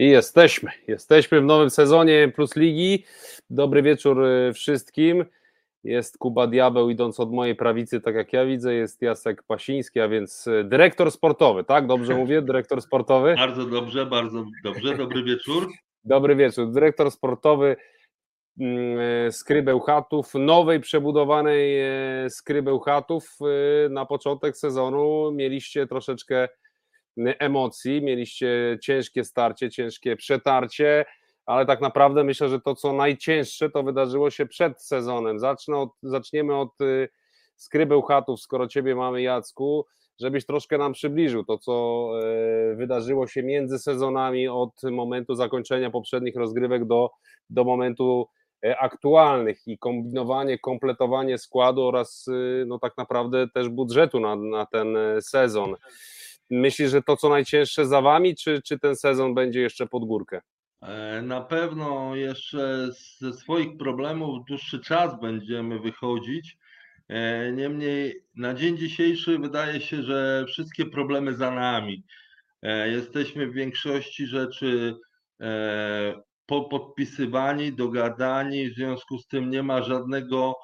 I jesteśmy. Jesteśmy w nowym sezonie Plus Ligi. Dobry wieczór y, wszystkim. Jest Kuba Diabeł idąc od mojej prawicy, tak jak ja widzę, jest Jacek Pasiński, a więc y, dyrektor sportowy, tak? Dobrze mówię? Dyrektor sportowy? Bardzo dobrze, bardzo dobrze. Dobry wieczór. Dobry wieczór. Dyrektor sportowy mm, Skrybeł Chatów, nowej przebudowanej Skrybeł Chatów. Y, na początek sezonu mieliście troszeczkę emocji, mieliście ciężkie starcie, ciężkie przetarcie, ale tak naprawdę myślę, że to co najcięższe to wydarzyło się przed sezonem. Zacznę od, zaczniemy od y, skrybeł chatów, skoro ciebie mamy Jacku, żebyś troszkę nam przybliżył to, co y, wydarzyło się między sezonami od momentu zakończenia poprzednich rozgrywek do, do momentu y, aktualnych i kombinowanie, kompletowanie składu oraz no tak naprawdę też budżetu na, na ten sezon. Myślisz, że to co najcięższe za wami, czy, czy ten sezon będzie jeszcze pod górkę? E, na pewno jeszcze ze swoich problemów dłuższy czas będziemy wychodzić. E, niemniej na dzień dzisiejszy wydaje się, że wszystkie problemy za nami. E, jesteśmy w większości rzeczy podpisywani, dogadani, w związku z tym nie ma żadnego,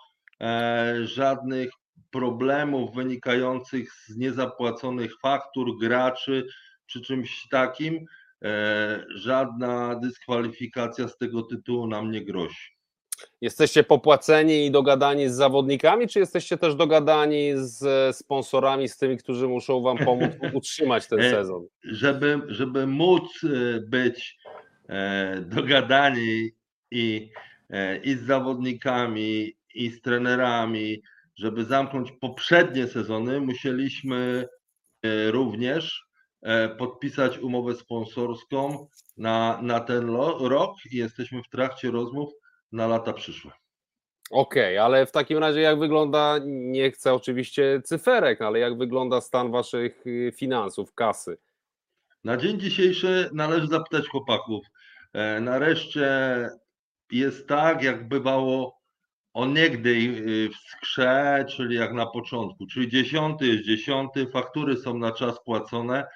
żadnych problemów wynikających z niezapłaconych faktur graczy czy czymś takim, e, żadna dyskwalifikacja z tego tytułu nam nie grozi. Jesteście popłaceni i dogadani z zawodnikami, czy jesteście też dogadani z sponsorami, z tymi, którzy muszą wam pomóc utrzymać ten e, sezon? Żeby, żeby móc e, być dogadani i, i z zawodnikami, i z trenerami, żeby zamknąć poprzednie sezony, musieliśmy e, również e, podpisać umowę sponsorską na, na ten rok i jesteśmy w trakcie rozmów na lata przyszłe. Okej, okay, ale w takim razie jak wygląda, nie chcę oczywiście cyferek, ale jak wygląda stan waszych y, finansów, kasy? Na dzień dzisiejszy należy zapytać chłopaków. E, nareszcie jest tak, jak bywało onegdaj y, w skrze, czyli jak na początku, czyli dziesiąty jest dziesiąty, faktury są na czas płacone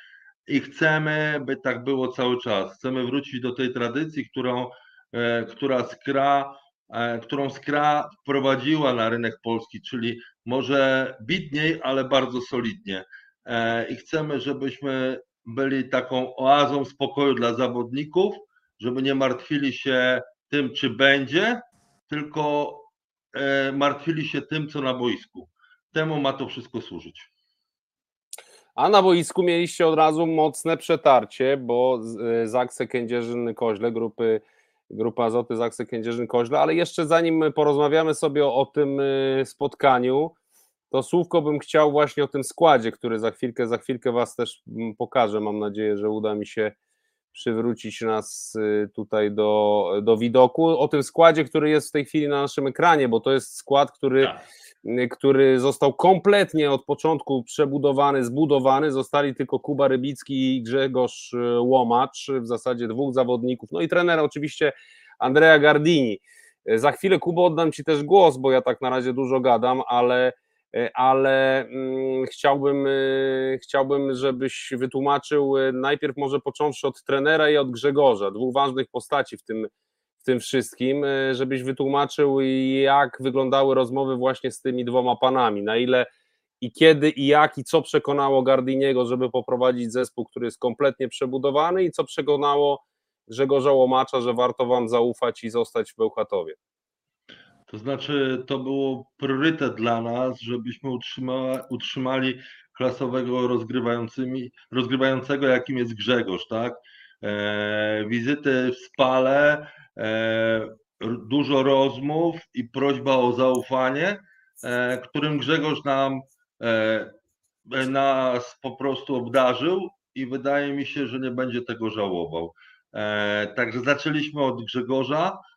i chcemy, by tak było cały czas. Chcemy wrócić do tej tradycji, którą, e, która skra, e, którą skra wprowadziła na rynek polski, czyli może bidniej, ale bardzo solidnie. E, I chcemy, żebyśmy byli taką oazą spokoju dla zawodników, żeby nie martwili się tym, czy będzie, tylko martwili się tym, co na boisku. Temu ma to wszystko służyć. A na boisku mieliście od razu mocne przetarcie, bo e, Zakse Kędzierzyn-Koźle, grupy, grupa Azoty Zakse Kędzierzyn-Koźle, ale jeszcze zanim porozmawiamy sobie o, o tym e, spotkaniu, to słówko bym chciał właśnie o tym składzie, który za chwilkę, za chwilkę Was też pokażę. Mam nadzieję, że uda mi się przywrócić nas y, tutaj do, do widoku. O tym składzie, który jest w tej chwili na naszym ekranie, bo to jest skład, który, tak. Y, który został kompletnie od początku przebudowany, zbudowany. Zostali tylko Kuba Rybicki i Grzegorz y, Łomacz, w zasadzie dwóch zawodników. No i trener oczywiście Andrea Gardini. Za chwilę, Kubo, oddam Ci też głos, bo ja tak na razie dużo gadam, ale ale mm, chciałbym, e, chciałbym, żebyś wytłumaczył e, najpierw może począwszy od trenera i od Grzegorza, dwóch ważnych postaci w tym, w tym wszystkim, żebyś wytłumaczył jak wyglądały rozmowy właśnie z tymi dwoma panami, na ile i kiedy i jak i co przekonało Gardiniego, żeby poprowadzić zespół, który jest kompletnie przebudowany i co przekonało Grzegorza Łomacza, że warto wam zaufać i zostać w Bełchatowie. To znaczy, to było priorytet dla nas, żebyśmy utrzyma, utrzymali klasowego rozgrywającymi, rozgrywającego, jakim jest Grzegorz, tak? E, wizyty w Spale, e, dużo rozmów i prośba o zaufanie, e, którym Grzegorz nam e, nas po prostu obdarzył i wydaje mi się, że nie będzie tego żałował. E, także zaczęliśmy od Grzegorza, E,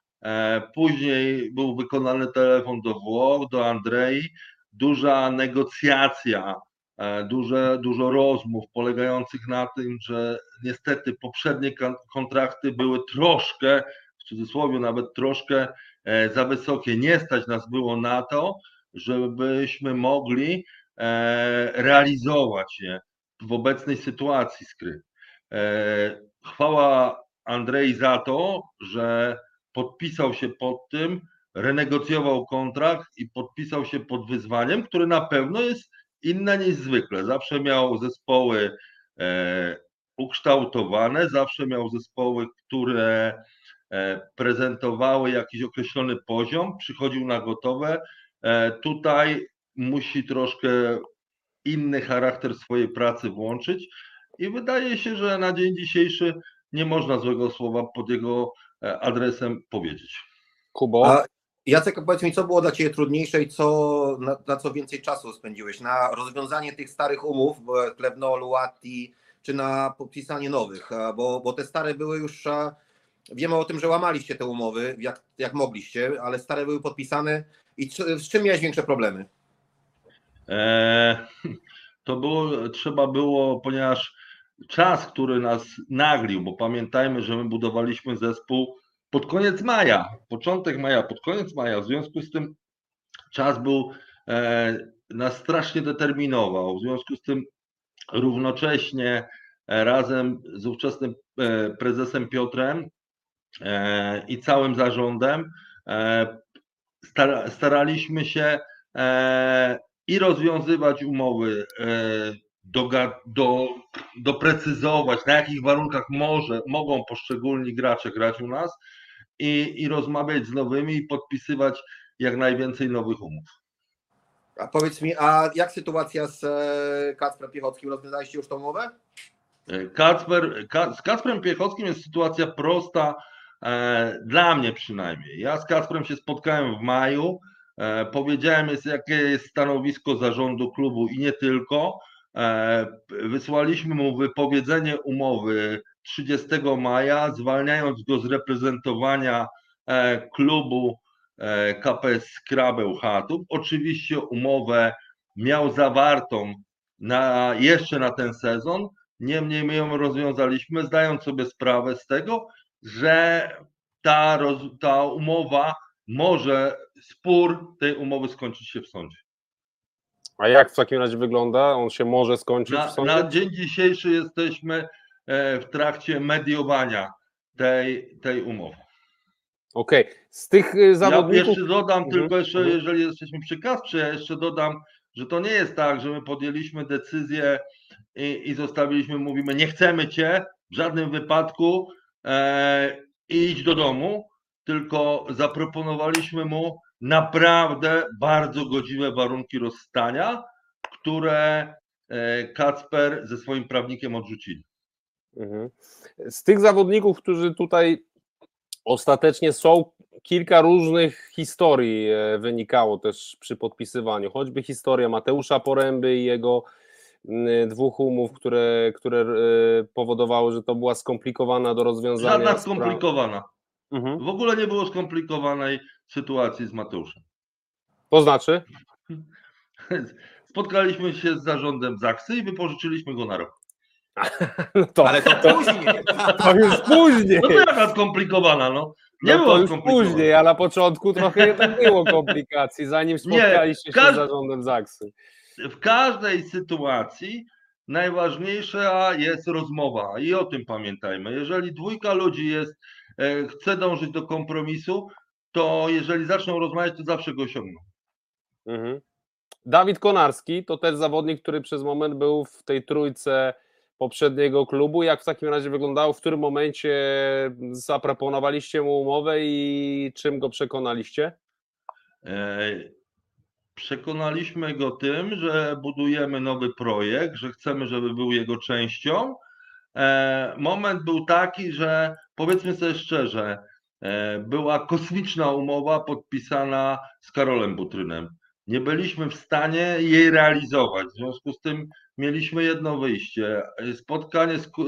później był wykonany telefon do Włoch, do Andrei, duża negocjacja, e, duże, dużo rozmów polegających na tym, że niestety poprzednie kontrakty były troszkę, w cudzysłowie nawet troszkę e, za wysokie. Nie stać nas było na to, żebyśmy mogli realizować je w obecnej sytuacji skry. Chwała Andrzej za to, że podpisał się pod tym, renegocjował kontrakt i podpisał się pod wyzwaniem, które na pewno jest inne niż zwykle. Zawsze miał zespoły e, ukształtowane, zawsze miał zespoły, które e, prezentowały jakiś określony poziom, przychodził na gotowe. E, tutaj musi troszkę inny charakter swojej pracy włączyć i wydaje się, że na dzień dzisiejszy nie można złego słowa pod jego adresem powiedzieć. Kubo? A Jacek, powiedz mi, co było dla Ciebie trudniejsze i co, na, na co więcej czasu spędziłeś? Na rozwiązanie tych starych umów, bo Klewno, Luati, czy na podpisanie nowych? Bo, bo te stare były już, wiemy o tym, że łamaliście te umowy, jak, jak mogliście, ale stare były podpisane i czy, z czym miałeś większe problemy? E, to było, trzeba było, ponieważ czas, który nas naglił, bo pamiętajmy, że my budowaliśmy zespół pod koniec maja, początek maja, pod koniec maja, w związku z tym czas był, e, nas strasznie determinował, w związku z tym równocześnie e, razem z ówczesnym e, prezesem Piotrem e, i całym zarządem stara, staraliśmy się i rozwiązywać umowy, doga- do, doprecyzować, na jakich warunkach może, mogą poszczególni gracze grać u nas i, i rozmawiać z nowymi i podpisywać jak najwięcej nowych umów. A powiedz mi, a jak sytuacja z e, Kacprem Piechockim? Rozwiązaliście już tą umowę? E, Kacper, Ka, z Kacprem Piechockim jest sytuacja prosta, e, dla mnie przynajmniej. Ja z Kacprem się spotkałem w maju, e, powiedziałem jest, jakie jest stanowisko zarządu klubu i nie tylko. E, wysłaliśmy mu wypowiedzenie umowy 30 maja, zwalniając go z reprezentowania e, klubu e, KPS Skrabeł Chatów. Oczywiście umowę miał zawartą na, jeszcze na ten sezon, Niemniej my ją rozwiązaliśmy, zdając sobie sprawę z tego, że ta, ta umowa może, spór tej umowy skończyć się w sądzie. A jak w takim razie wygląda? On się może skończyć w Na, sądzie? na dzień dzisiejszy jesteśmy e, w trakcie mediowania tej, tej umowy. Okej. Z tych Ja zawodników... jeszcze dodam, Mhm, tylko jeszcze, mhm. jeżeli jesteśmy przy Kasprze, ja jeszcze dodam, że to nie jest tak, że my podjęliśmy decyzję i, i zostawiliśmy, mówimy, nie chcemy cię w żadnym wypadku e, idź do domu, tylko zaproponowaliśmy mu naprawdę bardzo godziwe warunki rozstania, które e, Kacper ze swoim prawnikiem odrzucili. Mhm. Z tych zawodników, którzy tutaj ostatecznie są, kilka różnych historii e, wynikało też przy podpisywaniu. Choćby historia Mateusza Poręby i jego dwóch umów, które, które e, powodowały, że to była skomplikowana do rozwiązania. Żadna skomplikowana. Mhm. W ogóle nie było skomplikowanej sytuacji z Mateuszem. To znaczy? Spotkaliśmy się z zarządem Zaksy i wypożyczyliśmy go na rok. No to, Ale to później. to już później. No to jaka skomplikowana, no. Nie no było to już później, a na początku trochę jednak było komplikacji, zanim spotkaliście się każdy- z zarządem Zaksy. W każdej sytuacji najważniejsza jest rozmowa i o tym pamiętajmy. Jeżeli dwójka ludzi jest, e, chce dążyć do kompromisu, to jeżeli zaczną rozmawiać, to zawsze go osiągną. Mhm. Dawid Konarski to też zawodnik, który przez moment był w tej trójce poprzedniego klubu. Jak w takim razie wyglądało? W którym momencie zaproponowaliście mu umowę i czym go przekonaliście? E, Przekonaliśmy go tym, że budujemy nowy projekt, że chcemy, żeby był jego częścią. E, Moment był taki, że powiedzmy sobie szczerze, była kosmiczna umowa podpisana z Karolem Butrynem. Nie byliśmy w stanie jej realizować. W związku z tym mieliśmy jedno wyjście. Spotkanie z, Ku-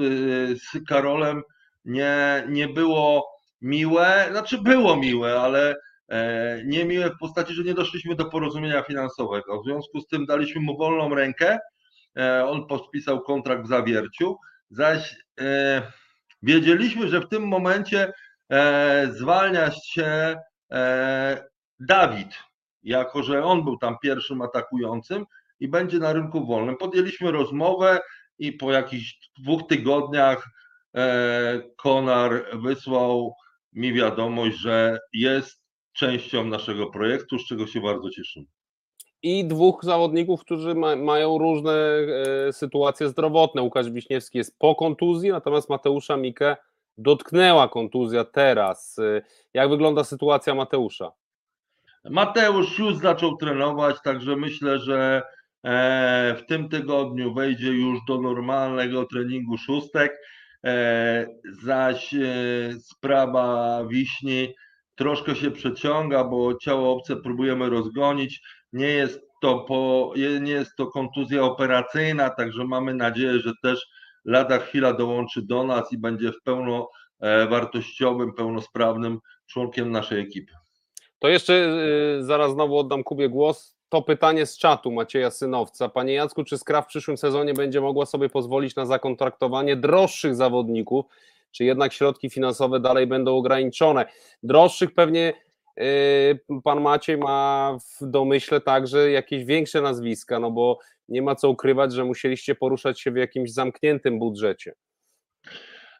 z Karolem nie, nie było miłe, znaczy było miłe, ale e, niemiłe w postaci, że nie doszliśmy do porozumienia finansowego. W związku z tym daliśmy mu wolną rękę. E, On podpisał kontrakt w zawierciu, zaś e, wiedzieliśmy, że w tym momencie e, zwalnia się e, Dawid, jako że on był tam pierwszym atakującym i będzie na rynku wolnym. Podjęliśmy rozmowę i po jakichś dwóch tygodniach e, Konar wysłał mi wiadomość, że jest częścią naszego projektu, z czego się bardzo cieszymy. I dwóch zawodników, którzy ma, mają różne e, sytuacje zdrowotne. Łukasz Wiśniewski jest po kontuzji, natomiast Mateusza Mikę dotknęła kontuzja teraz. Jak wygląda sytuacja Mateusza? Mateusz już zaczął trenować, także myślę, że e, w tym tygodniu wejdzie już do normalnego treningu szóstek, e, zaś e, sprawa Wiśni troszkę się przeciąga, bo ciało obce próbujemy rozgonić. Nie jest to, po, nie jest to kontuzja operacyjna, także mamy nadzieję, że też lada chwila dołączy do nas i będzie w pełnowartościowym, pełnosprawnym członkiem naszej ekipy. To jeszcze y, zaraz znowu oddam Kubie głos. To pytanie z czatu Macieja Synowca. Panie Jacku, czy Skra w przyszłym sezonie będzie mogła sobie pozwolić na zakontraktowanie droższych zawodników, czy jednak środki finansowe dalej będą ograniczone? Droższych pewnie pan Maciej ma w domyśle także jakieś większe nazwiska, no bo nie ma co ukrywać, że musieliście poruszać się w jakimś zamkniętym budżecie.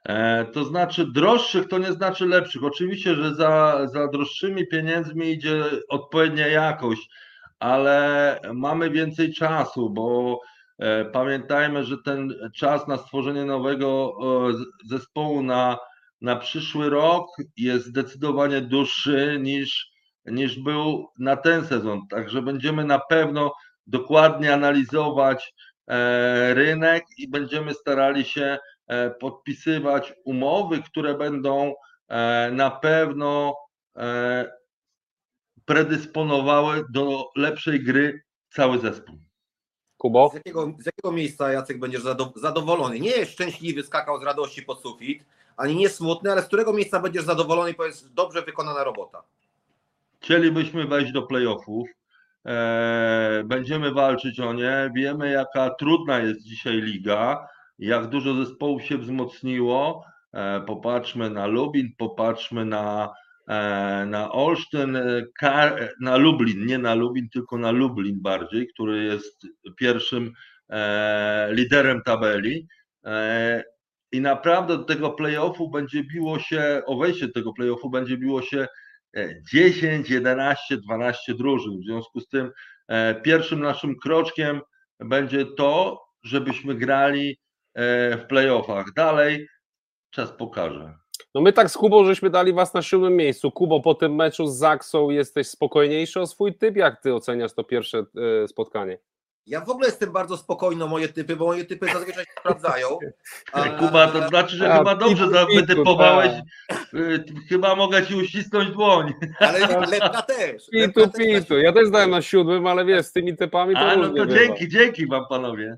E, To znaczy droższych to nie znaczy lepszych. Oczywiście, że za, za droższymi pieniędzmi idzie odpowiednia jakość, ale mamy więcej czasu, bo e, pamiętajmy, że ten czas na stworzenie nowego zespołu na, na przyszły rok jest zdecydowanie dłuższy niż, niż był na ten sezon. Także będziemy na pewno dokładnie analizować e, rynek i będziemy starali się e, podpisywać umowy, które będą e, na pewno predysponowały do lepszej gry cały zespół. Kubo? Z jakiego, z jakiego miejsca Jacek będziesz zado- zadowolony? Nie jest szczęśliwy, skakał z radości pod sufit, ani nie smutny, ale z którego miejsca będziesz zadowolony i powiesz, dobrze wykonana robota? Chcielibyśmy wejść do playoffów. E, Będziemy walczyć o nie. Wiemy, jaka trudna jest dzisiaj liga, jak dużo zespołów się wzmocniło. E, Popatrzmy na Lubin, popatrzmy na, e, na Olsztyn, na Lublin, nie na Lubin, tylko na Lublin bardziej, który jest pierwszym liderem tabeli. I naprawdę do tego playoffu będzie biło się, o wejście do tego playoffu będzie biło się e, 10, 11, 12 drużyn. W związku z tym e, pierwszym naszym kroczkiem będzie to, żebyśmy grali e, w playoffach. Dalej czas pokaże. No my tak z Kubą żeśmy dali was na siódmym miejscu. Kubo, po tym meczu z Zaksą jesteś spokojniejszy o swój typ? Jak ty oceniasz to pierwsze e, spotkanie? Ja w ogóle jestem bardzo spokojny o moje typy, bo moje typy zazwyczaj się sprawdzają. A- Kuba, to znaczy, że A, chyba dobrze wytypowałeś. tak. Y, Chyba mogę ci uścisnąć dłoń. Ale lepka też. Pitu, Lepka też pitu. Ja też dałem na siódmym, ale wiesz, z tymi typami to A no to bywa. dzięki, dzięki wam panowie.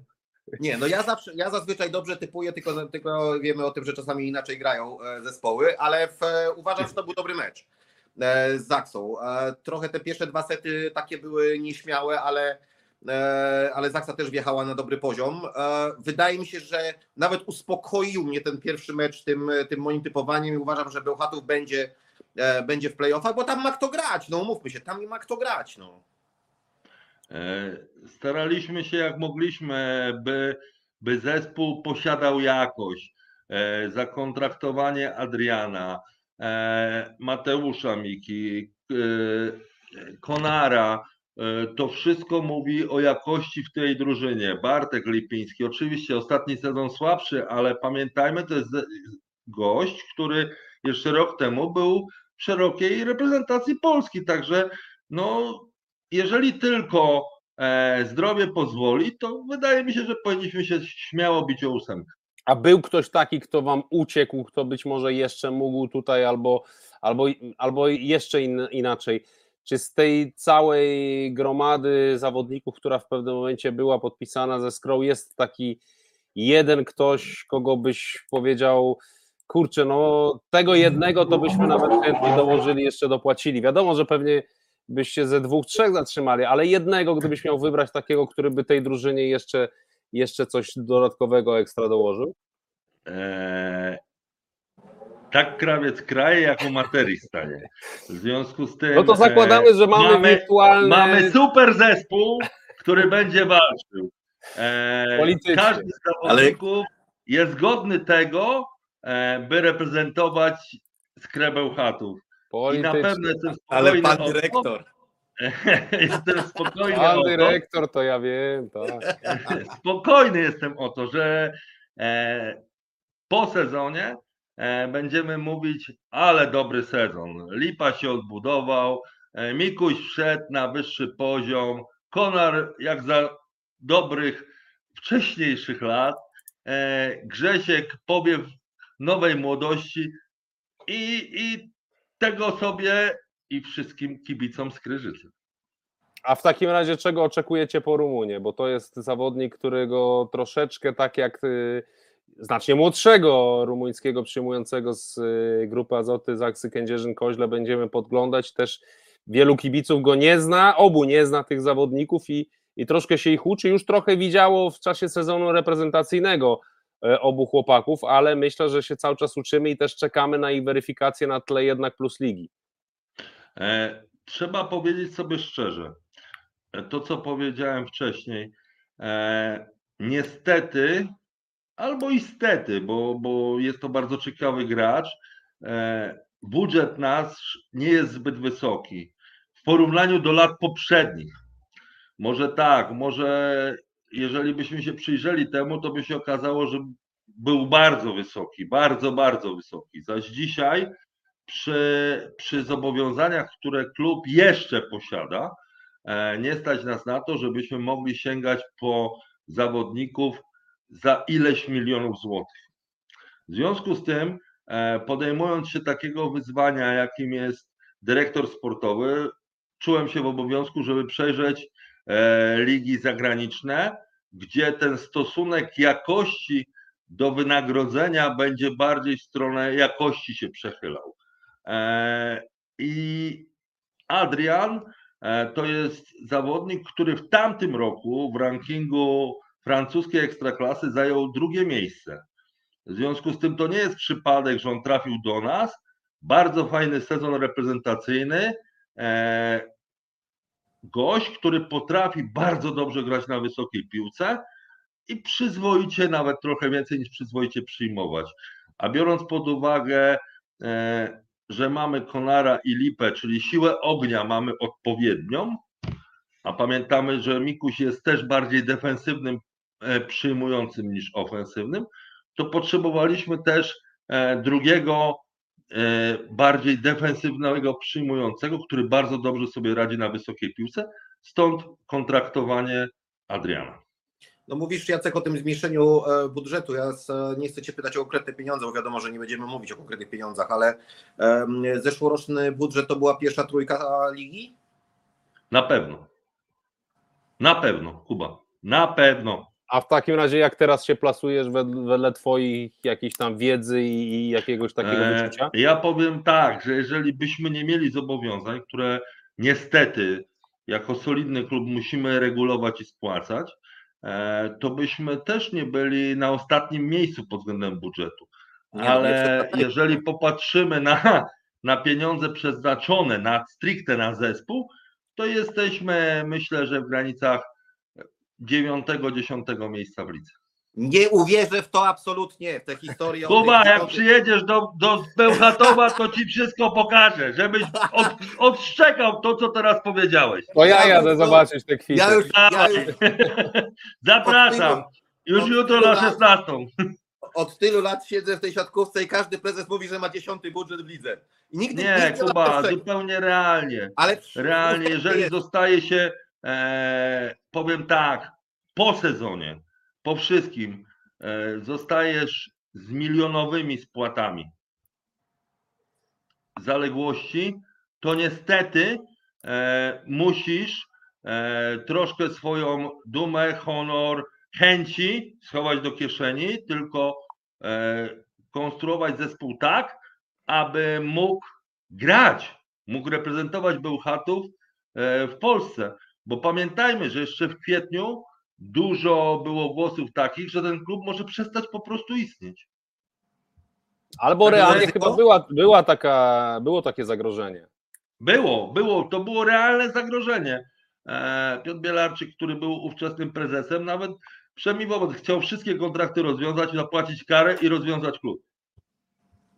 Nie, no ja zawsze, ja zazwyczaj dobrze typuję, tylko, tylko wiemy o tym, że czasami inaczej grają e, zespoły, ale w, e, uważam, że to był dobry mecz e, z Zaksą. Trochę te pierwsze dwa sety takie były nieśmiałe, ale, ale Zaksa też wjechała na dobry poziom. E, Wydaje mi się, że nawet uspokoił mnie ten pierwszy mecz tym, tym moim typowaniem i uważam, że Bełchatów będzie, e, będzie w playoffach, bo tam ma kto grać, no umówmy się, tam ma kto grać, no. E, Staraliśmy się jak mogliśmy, by, by zespół posiadał jakość. E, Zakontraktowanie Adriana, e, Mateusza Miki, e, Konara, e, to wszystko mówi o jakości w tej drużynie. Bartek Lipiński, oczywiście ostatni sezon słabszy, ale pamiętajmy, to jest gość, który jeszcze rok temu był w szerokiej reprezentacji Polski, także no jeżeli tylko e, zdrowie pozwoli, to wydaje mi się, że powinniśmy się śmiało bić o ósemkę. A był ktoś taki, kto wam uciekł, kto być może jeszcze mógł tutaj albo, albo, albo jeszcze in, inaczej? Czy z tej całej gromady zawodników, która w pewnym momencie była podpisana ze Skrą, jest taki jeden ktoś, kogo byś powiedział, kurczę, no tego jednego to byśmy nawet chętnie dołożyli, jeszcze dopłacili. Wiadomo, że pewnie byście ze dwóch, trzech zatrzymali, ale jednego, gdybyś miał wybrać takiego, który by tej drużynie jeszcze, jeszcze coś dodatkowego ekstra dołożył? E, tak krawiec kraje, jak o materii stanie. W związku z tym. No to zakładamy, że mamy, mamy, wirtualne... mamy super zespół, który będzie walczył. E, każdy z zawodników jest godny tego, e, by reprezentować skrebę chatów. I na Politycznie. pewno jestem Ale pan dyrektor. jestem spokojny Pan o to, dyrektor, to ja wiem, tak. spokojny jestem o to, że e, po sezonie będziemy mówić, ale dobry sezon. Lipa się odbudował, e, Mikuś wszedł na wyższy poziom, Konar jak za dobrych wcześniejszych lat, e, Grzesiek powiew nowej młodości i, i tego sobie i wszystkim kibicom z Kryżycy. A w takim razie czego oczekujecie po Rumunie? Bo to jest zawodnik, którego troszeczkę tak jak y, znacznie młodszego rumuńskiego przyjmującego z y, grupy Azoty Zaksy Kędzierzyn-Koźle będziemy podglądać. Też wielu kibiców go nie zna, obu nie zna tych zawodników i, i troszkę się ich uczy. Już trochę widziało w czasie sezonu reprezentacyjnego e, obu chłopaków, ale myślę, że się cały czas uczymy i też czekamy na ich weryfikację na tle jednak plus ligi. E, Trzeba powiedzieć sobie szczerze, e, to co powiedziałem wcześniej, e, niestety, albo istety, bo, bo jest to bardzo ciekawy gracz, e, budżet nasz nie jest zbyt wysoki w porównaniu do lat poprzednich. Może tak, może jeżeli byśmy się przyjrzeli temu, to by się okazało, że był bardzo wysoki, bardzo, bardzo wysoki. Zaś dzisiaj przy, przy zobowiązaniach, które klub jeszcze posiada, e, nie stać nas na to, żebyśmy mogli sięgać po zawodników za ileś milionów złotych. W związku z tym, e, podejmując się takiego wyzwania, jakim jest dyrektor sportowy, czułem się w obowiązku, żeby przejrzeć e, ligi zagraniczne, gdzie ten stosunek jakości do wynagrodzenia będzie bardziej w stronę jakości się przechylał. E, I Adrian to jest zawodnik, który w tamtym roku w rankingu francuskiej ekstraklasy zajął drugie miejsce. W związku z tym to nie jest przypadek, że on trafił do nas. Bardzo fajny sezon reprezentacyjny. E, Gość, który potrafi bardzo dobrze grać na wysokiej piłce i przyzwoicie, nawet trochę więcej niż przyzwoicie przyjmować. A biorąc pod uwagę że mamy Konara i Lipę, czyli siłę ognia mamy odpowiednią, a pamiętamy, że Mikuś jest też bardziej defensywnym e, przyjmującym niż ofensywnym, to potrzebowaliśmy też e, drugiego, e, bardziej defensywnego przyjmującego, który bardzo dobrze sobie radzi na wysokiej piłce, stąd kontraktowanie Adriana. No mówisz Jacek o tym zmniejszeniu e, budżetu. Ja e, nie chcę Cię pytać o konkretne pieniądze, bo wiadomo, że nie będziemy mówić o konkretnych pieniądzach, ale zeszłoroczny budżet to była pierwsza trójka ligi? Na pewno. Na pewno, Kuba. Na pewno. A w takim razie jak teraz się plasujesz wedle, twoich jakiejś tam wiedzy i, jakiegoś takiego E, wyczucia? Ja powiem tak, że jeżeli byśmy nie mieli zobowiązań, które niestety jako solidny klub musimy regulować i spłacać, e, to byśmy też nie byli na ostatnim miejscu pod względem budżetu. Nie Ale przed- jeżeli popatrzymy na, na pieniądze przeznaczone na stricte na zespół, to jesteśmy myślę, że w granicach 9-10 miejsca w lidze. Nie uwierzę w to absolutnie, w tę historię. Kuba, jak pieniądzach. przyjedziesz do, do Bełchatowa, to ci wszystko pokażę, żebyś od, odszczekał to, co teraz powiedziałeś. To ja Ja jadę zobaczyć te kwity. Ja już, ja już Zapraszam. Już od jutro na lat- 16. od tylu lat siedzę w tej siatkówce i każdy prezes mówi, że ma dziesiąty budżet w lidze. I nigdy Nie, nigdy Kuba, zupełnie realnie. Ale Realnie, jeżeli zostaje się, e, powiem tak, po sezonie, po wszystkim, e, zostajesz z milionowymi spłatami zaległości, to niestety e, musisz e, troszkę swoją dumę, honor, chęci schować do kieszeni, tylko e, konstruować zespół tak, aby mógł grać, mógł reprezentować Bełchatów e, w Polsce. Bo pamiętajmy, że jeszcze w kwietniu dużo było głosów takich, że ten klub może przestać po prostu istnieć. Albo Takie realnie ryzyko? chyba była, była taka, było takie zagrożenie. Było, było, to było realne zagrożenie. E, Piotr Bielarczyk, który był ówczesnym prezesem, nawet przemówił, chciał wszystkie kontrakty rozwiązać, zapłacić karę i rozwiązać klub.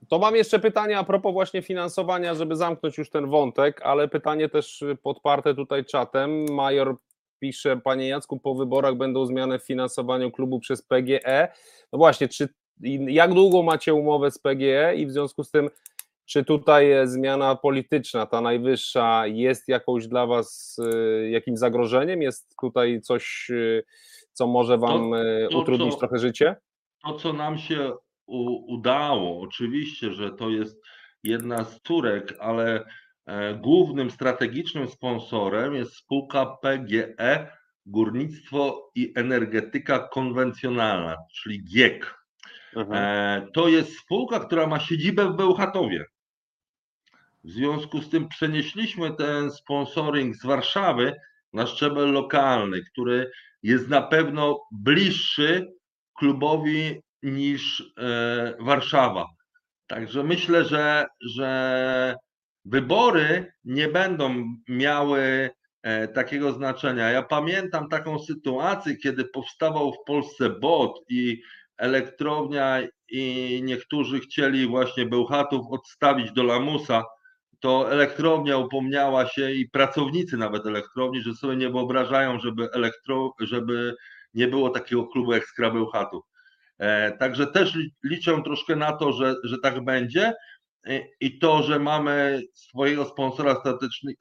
To mam jeszcze pytanie a propos właśnie finansowania, żeby zamknąć już ten wątek, ale pytanie też podparte tutaj czatem. Major pisze, panie Jacku, po wyborach będą zmiany w finansowaniu klubu przez PGE. No właśnie, czy jak długo macie umowę z PGE i w związku z tym, czy tutaj zmiana polityczna, ta najwyższa, jest jakąś dla was y, jakimś zagrożeniem? Jest tutaj coś, y, co może wam To- y, to, utrudnić co- trochę życie? to, co nam się u, udało, oczywiście, że to jest jedna z córek, ale e, głównym strategicznym sponsorem jest spółka PGE Górnictwo i Energetyka Konwencjonalna, czyli GIEK. Mhm. E, to jest spółka, która ma siedzibę w Bełchatowie. W związku z tym przenieśliśmy ten sponsoring z Warszawy na szczebel lokalny, który jest na pewno bliższy klubowi niż e, Warszawa. Także myślę, że, że wybory nie będą miały e, takiego znaczenia. Ja pamiętam taką sytuację, kiedy powstawał w Polsce BOT i elektrownia i niektórzy chcieli właśnie Bełchatów odstawić do Lamusa, to elektrownia upomniała się i pracownicy nawet elektrowni, że sobie nie wyobrażają, żeby, elektro, żeby nie było takiego klubu jak Skra Bełchatów. E, Także też li- liczę troszkę na to, że, że tak będzie E, i to, że mamy swojego sponsora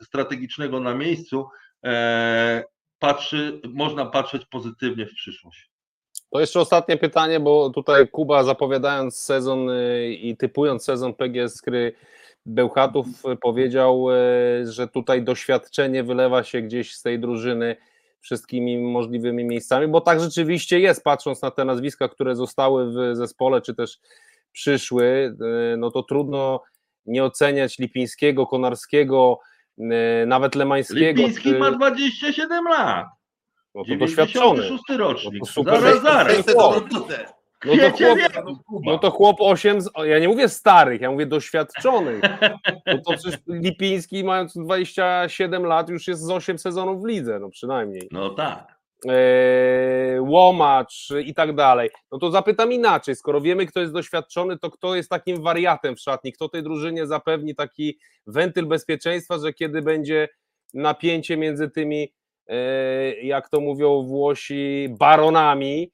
strategicznego na miejscu, e, patrzy, można patrzeć pozytywnie w przyszłość. To jeszcze ostatnie pytanie, bo tutaj Kuba zapowiadając sezon i typując sezon PGS Skry Bełchatów powiedział, że tutaj doświadczenie wylewa się gdzieś z tej drużyny wszystkimi możliwymi miejscami, bo tak rzeczywiście jest, patrząc na te nazwiska, które zostały w zespole, czy też przyszły, y, no to trudno nie oceniać Lipińskiego, Konarskiego, y, nawet Lemańskiego. Lipiński czy- ma 27 lat, no to doświadczony. 96 rocznik. No to super. Zaraz, zaraz. Tutaj. No to chłop, No to chłop 8, z- ja nie mówię starych, ja mówię doświadczonych. No to przecież Lipiński mając 27 lat już jest z 8 sezonów w lidze, no przynajmniej. No tak. Eee, Łomacz i tak dalej. No to zapytam inaczej, skoro wiemy kto jest doświadczony, to kto jest takim wariatem w szatni, kto tej drużynie zapewni taki wentyl bezpieczeństwa, że kiedy będzie napięcie między tymi, eee, jak to mówią Włosi, baronami,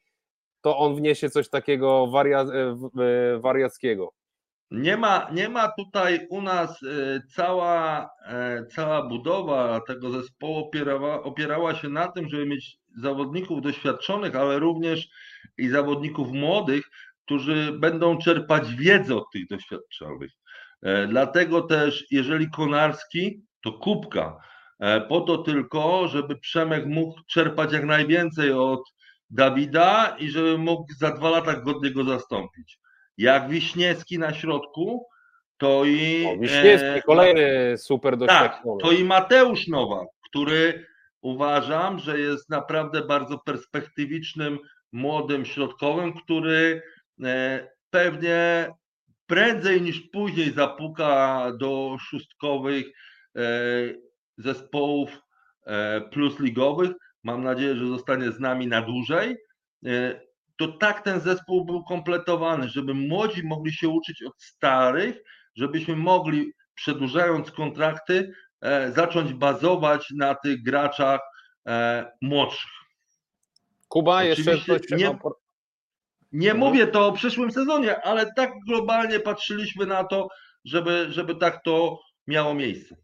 to on wniesie coś takiego waria, e, e, wariackiego. Nie ma, nie ma tutaj u nas e, cała, cała budowa tego zespołu opierała, opierała się na tym, żeby mieć zawodników doświadczonych, ale również i zawodników młodych, którzy będą czerpać wiedzę od tych doświadczonych. Dlatego też, jeżeli Konarski, to kubka. Po to tylko, żeby Przemek mógł czerpać jak najwięcej od Dawida i żeby mógł za dwa lata godnie go zastąpić. Jak Wiśniewski na środku, to i. O, Wiśniewski, e, kolejny super tak, doświadczony. to i Mateusz Nowak, który uważam, że jest naprawdę bardzo perspektywicznym młodym środkowym, który e, pewnie prędzej niż później zapuka do szóstkowych e, zespołów e, plus ligowych. Mam nadzieję, że zostanie z nami na dłużej. E, To tak ten zespół był kompletowany, żeby młodzi mogli się uczyć od starych, żebyśmy mogli przedłużając kontrakty, e, zacząć bazować na tych graczach e, młodszych. Kuba, jeszcze Oczywiście coś nie- Nie Mhm. mówię to o przyszłym sezonie, ale tak globalnie patrzyliśmy na to, żeby, żeby tak to miało miejsce.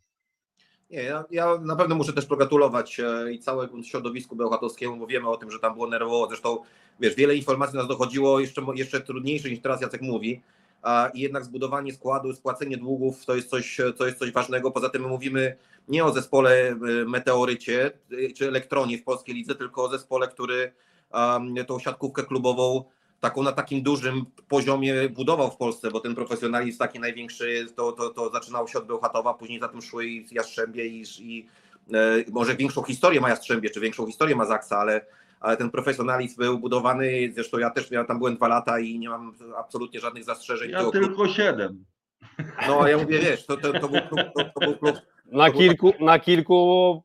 Nie, ja, ja na pewno muszę też pogratulować e, i całemu środowisku bełchatowskiemu, bo wiemy o tym, że tam było nerwowo. Zresztą, wiesz, wiele informacji nas dochodziło, jeszcze, jeszcze trudniejsze niż teraz Jacek mówi. I jednak zbudowanie składu, spłacenie długów to jest, coś, to jest coś ważnego. Poza tym my mówimy nie o zespole e, Meteorycie e, czy Elektronie w polskiej lidze, tylko o zespole, który um, tą siatkówkę klubową taką na takim dużym poziomie budował w Polsce, bo ten profesjonalizm taki największy to, to, to zaczynało się od Bełchatowa, później za tym szły i Jastrzębie i, i e, może większą historię ma Jastrzębie, czy większą historię ma Zaksa, ale, ale ten profesjonalizm był budowany, zresztą ja też ja tam byłem dwa lata i nie mam absolutnie żadnych zastrzeżeń. Ja tylko siedem. No ja mówię, wiesz, to, to, to, był klub, to, to był klub na kilku, na kilku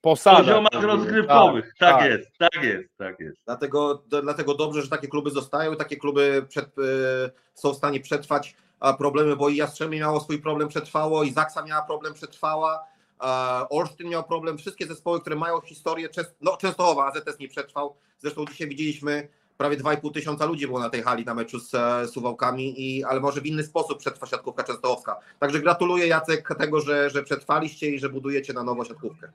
posadach. Poziomach nazwijmy. rozgrywkowych. Tak, tak. jest, tak jest, tak jest. Dlatego, dlatego dobrze, że takie kluby zostają, takie kluby przed, e, są w stanie przetrwać. problemy, bo i Jastrzębie miało swój problem przetrwało, i Zaksa miała problem przetrwała, Olsztyn miał problem, wszystkie zespoły, które mają historię, no Częstochowa, AZS nie przetrwał, zresztą dzisiaj widzieliśmy prawie 2,5 tysiąca ludzi było na tej hali na meczu z e, Suwałkami, i, ale może w inny sposób przetrwa siatkówka częstochowska. Także gratuluję Jacek tego, że, że przetrwaliście i że budujecie na nowo siatkówkę.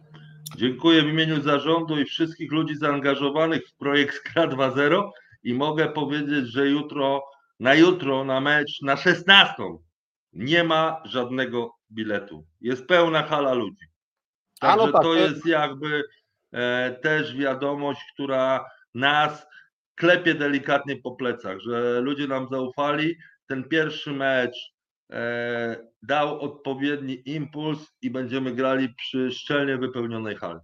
Dziękuję w imieniu zarządu i wszystkich ludzi zaangażowanych w projekt Skra 2.0 i mogę powiedzieć, że jutro, na jutro, na mecz, na 16 nie ma żadnego biletu. Jest pełna hala ludzi. A Także no tak, to to- jest jakby e, też wiadomość, która nas klepie delikatnie po plecach, że ludzie nam zaufali. Ten pierwszy mecz e, dał odpowiedni impuls i będziemy grali przy szczelnie wypełnionej hali.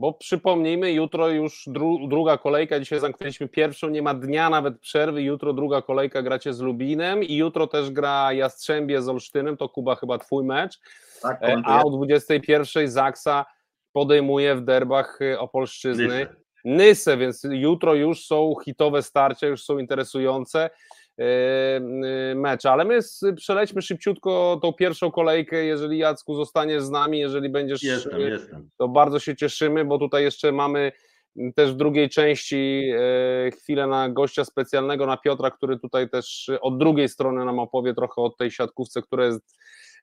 Bo przypomnijmy, jutro już dru, druga kolejka, dzisiaj zamknęliśmy pierwszą, nie ma dnia nawet przerwy, jutro druga kolejka gracie z Lubinem i jutro też gra Jastrzębie z Olsztynem, to Kuba chyba twój mecz, Tak, E, a o 21 Zaksa podejmuje w derbach e, Opolszczyzny. Nysę, więc jutro już są hitowe starcia, już są interesujące e, e, mecze, ale my przelećmy szybciutko tą pierwszą kolejkę, jeżeli Jacku zostaniesz z nami, jeżeli będziesz Jestem, e, jestem. to bardzo się cieszymy, bo tutaj jeszcze mamy też w drugiej części chwilę na gościa specjalnego, na Piotra, który tutaj też od drugiej strony nam opowie trochę o tej siatkówce, która jest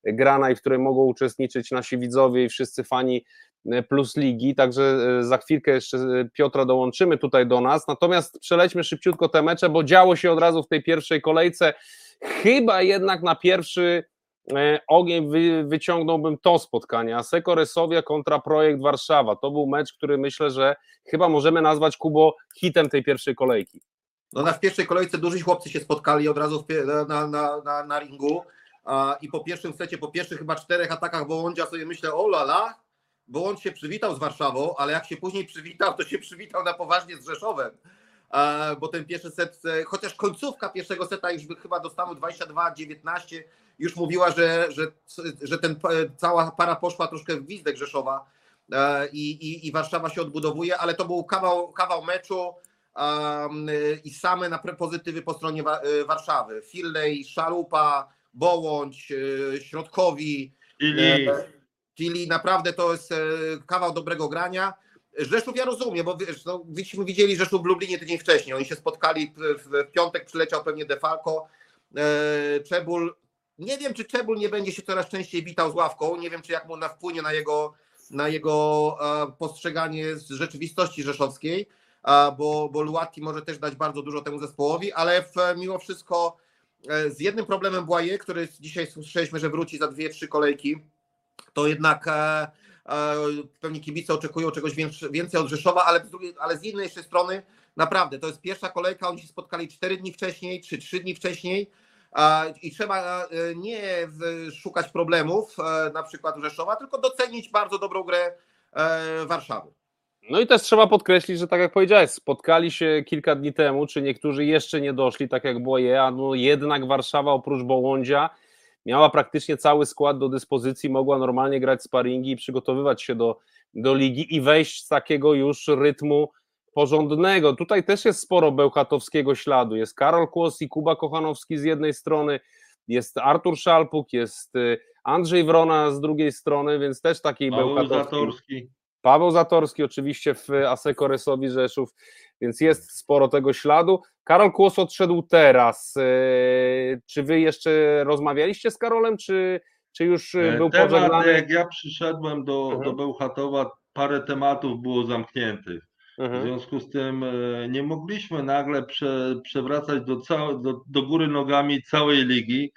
grana i w której mogą uczestniczyć nasi widzowie i wszyscy fani e, Plus Ligi, także e, za chwilkę jeszcze e, Piotra dołączymy tutaj do nas, natomiast przelećmy szybciutko te mecze, bo działo się od razu w tej pierwszej kolejce, chyba jednak na pierwszy ogień wy, wyciągnąłbym to spotkanie, Aseko Resowia kontra Projekt Warszawa, to był mecz, który myślę, że chyba możemy nazwać Kubo hitem tej pierwszej kolejki. No na w pierwszej kolejce duży chłopcy się spotkali od razu na, na, na, na ringu i po pierwszym secie, po pierwszych chyba czterech atakach Wołądzia sobie myślę, o lala, Wołądź się przywitał z Warszawą, ale jak się później przywitał, to się przywitał na poważnie z Rzeszowem, bo ten pierwszy set, e, chociaż końcówka pierwszego seta już by chyba do stanu 22-19 już mówiła, że, że, że ten, e, cała para poszła troszkę w gwizdek Rzeszowa e, i, i, i Warszawa się odbudowuje, ale to był kawał, kawał meczu, i same na pozytywy po stronie Wa- Warszawy. Filley, Szalupa, Bołądź, y, Środkowi, Czyli e, czyli naprawdę to jest e, kawał dobrego grania. Rzeszów ja rozumiem, bo wiesz, no, widzieli Rzeszów w Lublinie tydzień wcześniej. Oni się spotkali w, piątek, przyleciał pewnie Defalco. E, Czebul, nie wiem, czy Czebul nie będzie się coraz częściej witał z ławką. Nie wiem, czy jak mu na wpłynie na jego, na jego e, postrzeganie z rzeczywistości rzeszowskiej, bo, bo Luati może też dać bardzo dużo temu zespołowi, ale w, mimo wszystko e, z jednym problemem Błaje, który dzisiaj słyszeliśmy, że wróci za dwie, trzy kolejki, to jednak e, e, pewnie kibice oczekują czegoś więcej, od Rzeszowa, ale z, drugiej, ale z jednej jeszcze strony naprawdę to jest pierwsza kolejka, oni się spotkali cztery dni wcześniej, czy trzy dni wcześniej e, i trzeba e, nie szukać problemów e, na przykład Rzeszowa, tylko docenić bardzo dobrą grę e, Warszawy. No i też trzeba podkreślić, że tak jak powiedziałeś, spotkali się kilka dni temu, czy niektórzy jeszcze nie doszli, tak jak było je, a no jednak Warszawa oprócz Bołądzia miała praktycznie cały skład do dyspozycji, mogła normalnie grać sparingi i przygotowywać się do, do ligi i wejść z takiego już rytmu porządnego. Tutaj też jest sporo bełchatowskiego śladu. Jest Karol Kłos i Kuba Kochanowski z jednej strony, jest Artur Szalpuk, jest y, Andrzej Wrona z drugiej strony, więc też takiej Paweł bełchatowskiej. Zatorski. Paweł Zatorski oczywiście w Aseko Resowi Rzeszów, więc jest sporo tego śladu. Karol Kłos odszedł teraz. Eee, Czy wy jeszcze rozmawialiście z Karolem, czy, czy już e, był Temat, pożegnany? jak ja przyszedłem do, Mhm. do Bełchatowa, parę tematów było zamkniętych. W Mhm. związku z tym e, nie mogliśmy nagle prze, przewracać do, całe, do, do góry nogami całej ligi, e,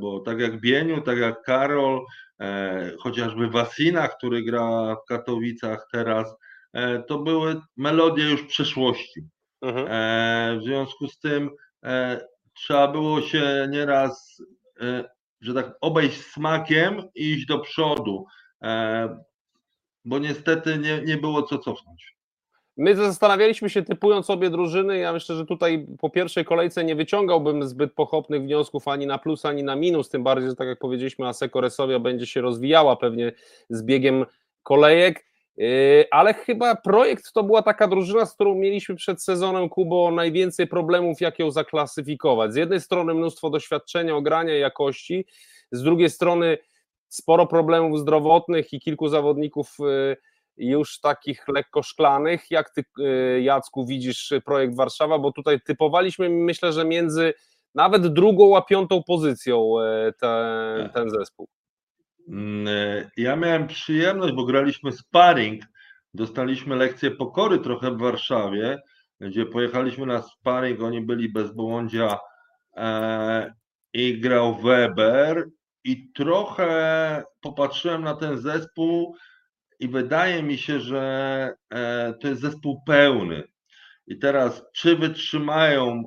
bo tak jak Bieniu, tak jak Karol, e, chociażby Wasina, który gra w Katowicach teraz, e, to były melodie już przeszłości. Mhm. E, w związku z tym e, trzeba było się nieraz, e, że tak obejść smakiem i iść do przodu, e, bo niestety nie, nie było co cofnąć. My zastanawialiśmy się, typując obie drużyny. Ja myślę, że tutaj po pierwszej kolejce nie wyciągałbym zbyt pochopnych wniosków ani na plus, ani na minus. Tym bardziej, że tak jak powiedzieliśmy, Aseko Resowia będzie się rozwijała pewnie z biegiem kolejek. Yy, Ale chyba projekt to była taka drużyna, z którą mieliśmy przed sezonem Kubo najwięcej problemów, jak ją zaklasyfikować. Z jednej strony mnóstwo doświadczenia, ogrania jakości, z drugiej strony sporo problemów zdrowotnych i kilku zawodników yy, już takich lekko szklanych. Jak ty, yy, Jacku, widzisz projekt Warszawa? Bo tutaj typowaliśmy, myślę, że między nawet drugą a piątą pozycją yy, te, ten zespół. Mm, e, Ja miałem przyjemność, bo graliśmy sparring, dostaliśmy lekcję pokory trochę w Warszawie, gdzie pojechaliśmy na sparring, oni byli bez Bołądzia e, i grał Weber i trochę popatrzyłem na ten zespół i wydaje mi się, że e, to jest zespół pełny. I teraz, czy wytrzymają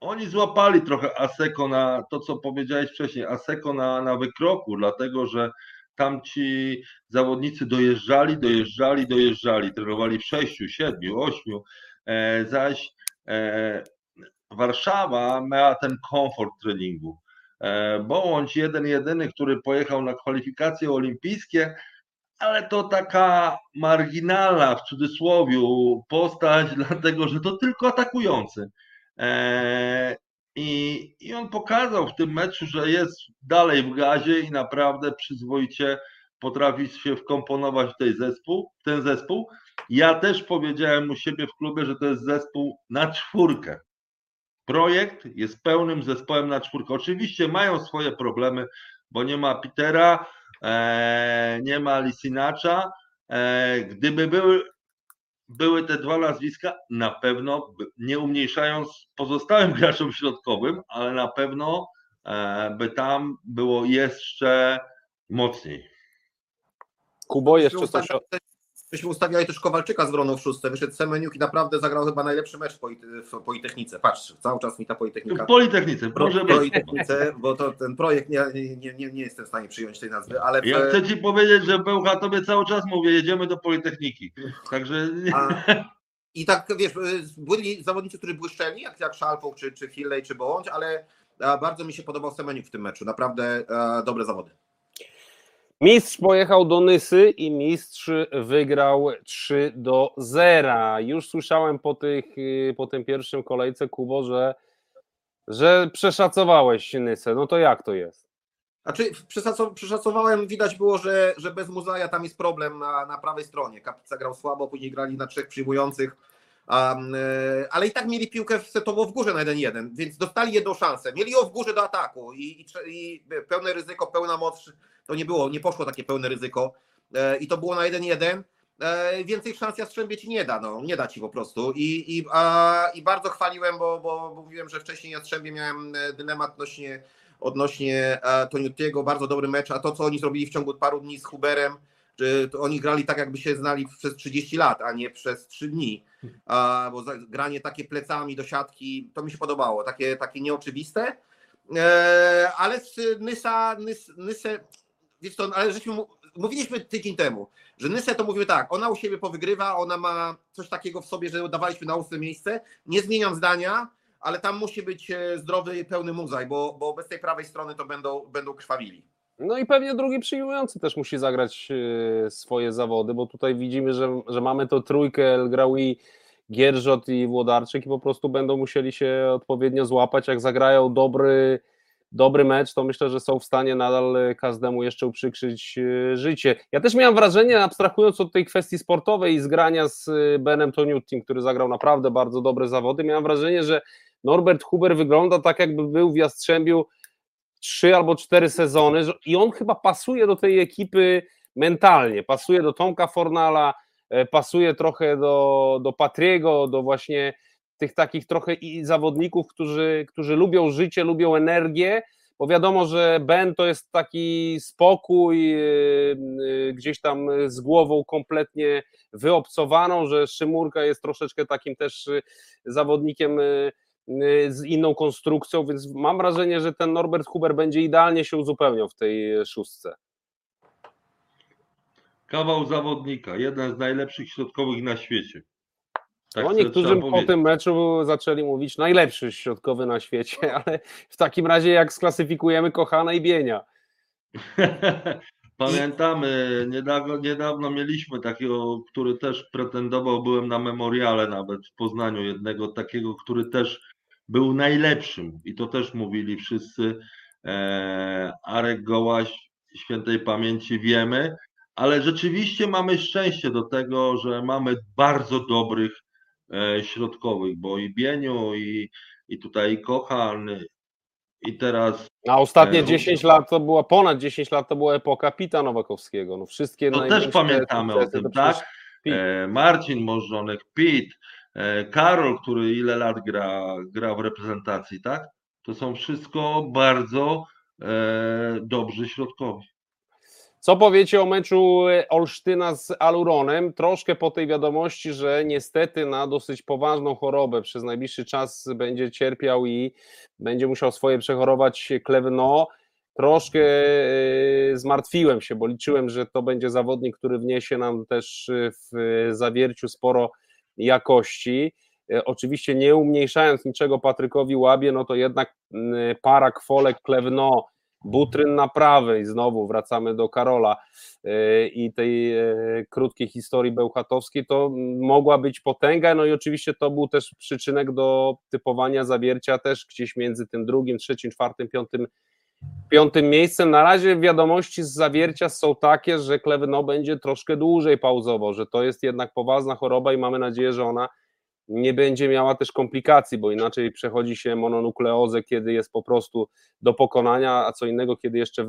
oni złapali trochę Aseko na to, co powiedziałeś wcześniej, Aseko na, na wykroku, dlatego że tam ci zawodnicy dojeżdżali, dojeżdżali, dojeżdżali, trenowali w sześciu, siedmiu, ośmiu, e, zaś e, Warszawa miała ten komfort treningu. E, Bołądź jeden jedyny, który pojechał na kwalifikacje olimpijskie, ale to taka marginalna w cudzysłowie postać, dlatego że to tylko atakujący. Eee, I, I on pokazał w tym meczu, że jest dalej w gazie i naprawdę przyzwoicie potrafi się wkomponować w tej zespół, ten zespół. Ja też powiedziałem u siebie w klubie, że to jest zespół na czwórkę. Projekt jest pełnym zespołem na czwórkę. Oczywiście mają swoje problemy, bo nie ma Petera, e, nie ma Lisinacza. E, gdyby były, były te dwa nazwiska, na pewno, nie umniejszając pozostałym graczom środkowym, ale na pewno e, by tam było jeszcze mocniej. Kubo, jeszcze coś myśmy ustawiali też Kowalczyka z Wroną w szóstce, wyszedł Semeniuk i naprawdę zagrał chyba najlepszy mecz w, Politechnice. Patrz, cały czas mi ta Politechnika... W Politechnice, Pro, proszę bardzo. Politechnice, bo to ten projekt, nie, nie, nie, nie jestem w stanie przyjąć tej nazwy, ale... W, Ja chcę ci powiedzieć, że Bełcha tobie cały czas mówię, jedziemy do Politechniki. Także A, I tak, wiesz, byli zawodnicy, którzy błyszczeli, jak, jak Szalpą, czy, czy Hilley, czy Bołądź, ale bardzo mi się podobał Semeniuk w tym meczu. Naprawdę dobre zawody. Mistrz pojechał do Nysy i mistrz wygrał 3 do 0. Już słyszałem po, tych, y, po tym pierwszym kolejce, Kubo, że, że przeszacowałeś Nysę. No to jak to jest? Znaczy, przeszacow- przeszacowałem, widać było, że, że bez Muzaja tam jest problem na, na prawej stronie. Kapica grał słabo, później grali na trzech przyjmujących, ale i tak mieli piłkę setowo w górze na 1-1, więc dostali jedną szansę. Mieli ją w górze do ataku i, i, i pełne ryzyko, pełna moc, to nie było, nie poszło takie pełne ryzyko e, i to było na 1-1. E, Więcej szans Jastrzębie ci nie da, no, nie da ci po prostu. I, i, a, i bardzo chwaliłem, bo, bo, mówiłem, że wcześniej Jastrzębie miałem e, dylemat odnośnie odnośnie e, Toniutiego, bardzo dobry mecz, a to, co oni zrobili w ciągu paru dni z Huberem, oni grali tak, jakby się znali przez 30 lat, a nie przez 3 dni, bo granie takie plecami do siatki, to mi się podobało, takie, takie nieoczywiste, e, ale Nysa, Nys, Nysę, wiesz co, ale żeśmy, mówiliśmy tydzień temu, że Nysę to mówimy tak, ona u siebie powygrywa, ona ma coś takiego w sobie, że dawaliśmy na ósme miejsce, nie zmieniam zdania, ale tam musi być e, zdrowy pełny muzaj, bo, bo bez tej prawej strony to będą, będą krwawili. No i pewnie drugi przyjmujący też musi zagrać e, swoje zawody, bo tutaj widzimy, że, że mamy to trójkę El Graoui, Gierżot i Włodarczyk i po prostu będą musieli się odpowiednio złapać. Jak zagrają dobry, dobry mecz, to myślę, że są w stanie nadal każdemu jeszcze uprzykrzyć e, życie. Ja też miałem wrażenie, abstrahując od tej kwestii sportowej i zgrania z e, Benem Toniutim, który zagrał naprawdę bardzo dobre zawody, miałem wrażenie, że Norbert Huber wygląda tak, jakby był w Jastrzębiu trzy albo cztery sezony i on chyba pasuje do tej ekipy mentalnie, pasuje do Tomka Fornala, e, pasuje trochę do, do Patriego, do właśnie tych takich trochę i zawodników, którzy, którzy lubią życie, lubią energię, bo wiadomo, że Ben to jest taki spokój, e, e, gdzieś tam z głową kompletnie wyobcowaną, że Szymurka jest troszeczkę takim też zawodnikiem z inną konstrukcją, więc mam wrażenie, że ten Norbert Huber będzie idealnie się uzupełniał w tej e, szóstce. Kawał zawodnika, jeden z najlepszych środkowych na świecie. Tak no, niektórzy po tym meczu zaczęli mówić najlepszy środkowy na świecie, ale w takim razie jak sklasyfikujemy Kochana i Bienia. Pamiętamy, niedawno, niedawno mieliśmy takiego, który też pretendował, byłem na memoriale nawet w Poznaniu, jednego takiego, który też był najlepszym i to też mówili wszyscy. E, Arek Gołaś, świętej pamięci wiemy, ale rzeczywiście mamy szczęście do tego, że mamy bardzo dobrych e, środkowych, bo i Bieniu, i, i tutaj Kochan, i teraz A ostatnie E, 10 lat to była, ponad 10 lat to była epoka Pita Nowakowskiego. No wszystkie To też pamiętamy o tym, tak? Pit. E, Marcin Możdżonek, Pit, e, Karol, który ile lat gra, gra w reprezentacji, tak? To są wszystko bardzo e, dobrzy środkowi. Co powiecie o meczu e, Olsztyna z Aluronem? Troszkę po tej wiadomości, że niestety na dosyć poważną chorobę przez najbliższy czas będzie cierpiał i będzie musiał swoje przechorować Klewno. Troszkę e, zmartwiłem się, bo liczyłem, że to będzie zawodnik, który wniesie nam też e, w zawierciu sporo jakości. E, Oczywiście nie umniejszając niczego Patrykowi Łabie, no to jednak para Kwolek Klewno Butryn na prawej, znowu wracamy do Karola yy, i tej yy, krótkiej historii bełchatowskiej, to mogła być potęga, no i oczywiście to był też przyczynek do typowania zawiercia też gdzieś między tym drugim, trzecim, czwartym, piątym, piątym miejscem. Na razie wiadomości z zawiercia są takie, że Klewno będzie troszkę dłużej pauzował, że to jest jednak poważna choroba i mamy nadzieję, że ona nie będzie miała też komplikacji, bo inaczej przechodzi się mononukleozę, kiedy jest po prostu do pokonania, a co innego, kiedy jeszcze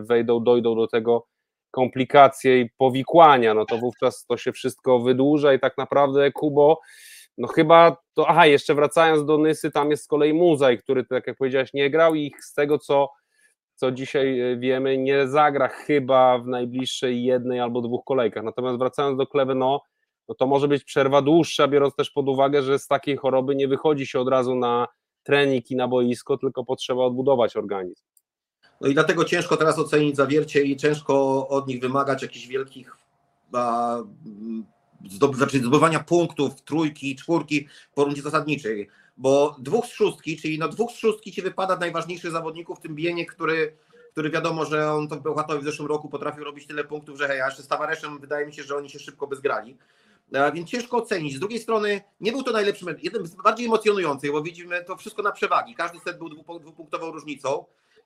wejdą, dojdą do tego komplikacje i powikłania, no to wówczas to się wszystko wydłuża i tak naprawdę Kubo, no chyba to, aha, jeszcze wracając do Nysy, tam jest z kolei Muzaj, który, tak jak powiedziałeś, nie grał i z tego, co, co dzisiaj e, wiemy, nie zagra chyba w najbliższej jednej albo dwóch kolejkach, natomiast wracając do Kleveno, no to może być przerwa dłuższa, biorąc też pod uwagę, że z takiej choroby nie wychodzi się od razu na trening i na boisko, tylko potrzeba odbudować organizm. No i dlatego ciężko teraz ocenić zawiercie i ciężko od nich wymagać jakichś wielkich zdob- znaczy zdobywania punktów, trójki, czwórki po rundzie zasadniczej, bo dwóch z szóstki, czyli no dwóch z szóstki ci wypada najważniejszych zawodników, w tym Bienie, który, który wiadomo, że on to w Bełchatowie w zeszłym roku potrafił robić tyle punktów, że hej, a jeszcze z Tavareszem wydaje mi się, że oni się szybko by zgrali. A Więc ciężko ocenić. Z drugiej strony nie był to najlepszy mecz, jeden z bardziej emocjonujących, bo widzimy to wszystko na przewagi. Każdy set był dwupu- dwupunktową różnicą.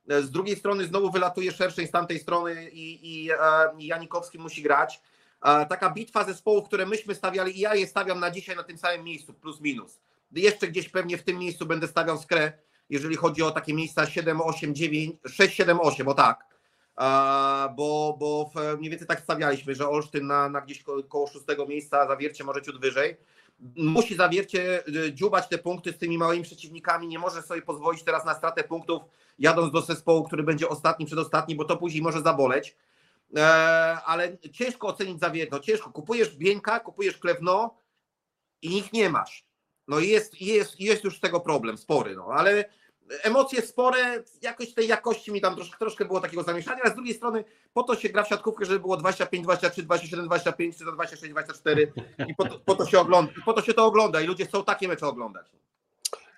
Z drugiej strony znowu wylatuje szerszej z tamtej strony i, i, e, i Janikowski musi grać. Taka bitwa zespołów, które myśmy stawiali, i ja je stawiam na dzisiaj na tym samym miejscu, plus minus. Jeszcze gdzieś pewnie w tym miejscu będę stawiał skrę, jeżeli chodzi o takie miejsca 7, 8, 9, 6, 7, 8, o tak. Bo, bo mniej więcej tak stawialiśmy, że Olsztyn na, na gdzieś ko- koło szóstego miejsca, zawiercie może ciut wyżej. Musi zawiercie y, dziubać te punkty z tymi małymi przeciwnikami, nie może sobie pozwolić teraz na stratę punktów jadąc do zespołu, który będzie ostatni, przedostatni, bo to później może zaboleć. E, ale ciężko ocenić zawiercie. No ciężko. Kupujesz Bieńka, kupujesz Klewno i ich nie masz. No i jest, jest, jest już z tego problem spory, no ale emocje spore, jakoś tej jakości mi tam troszkę, troszkę było takiego zamieszania, ale z drugiej strony po to się gra w siatkówkę, żeby było 25, 23, 27, 25, czy to 26, 24 i po to, po to się ogląda, po to się to ogląda i ludzie chcą takie mecze oglądać.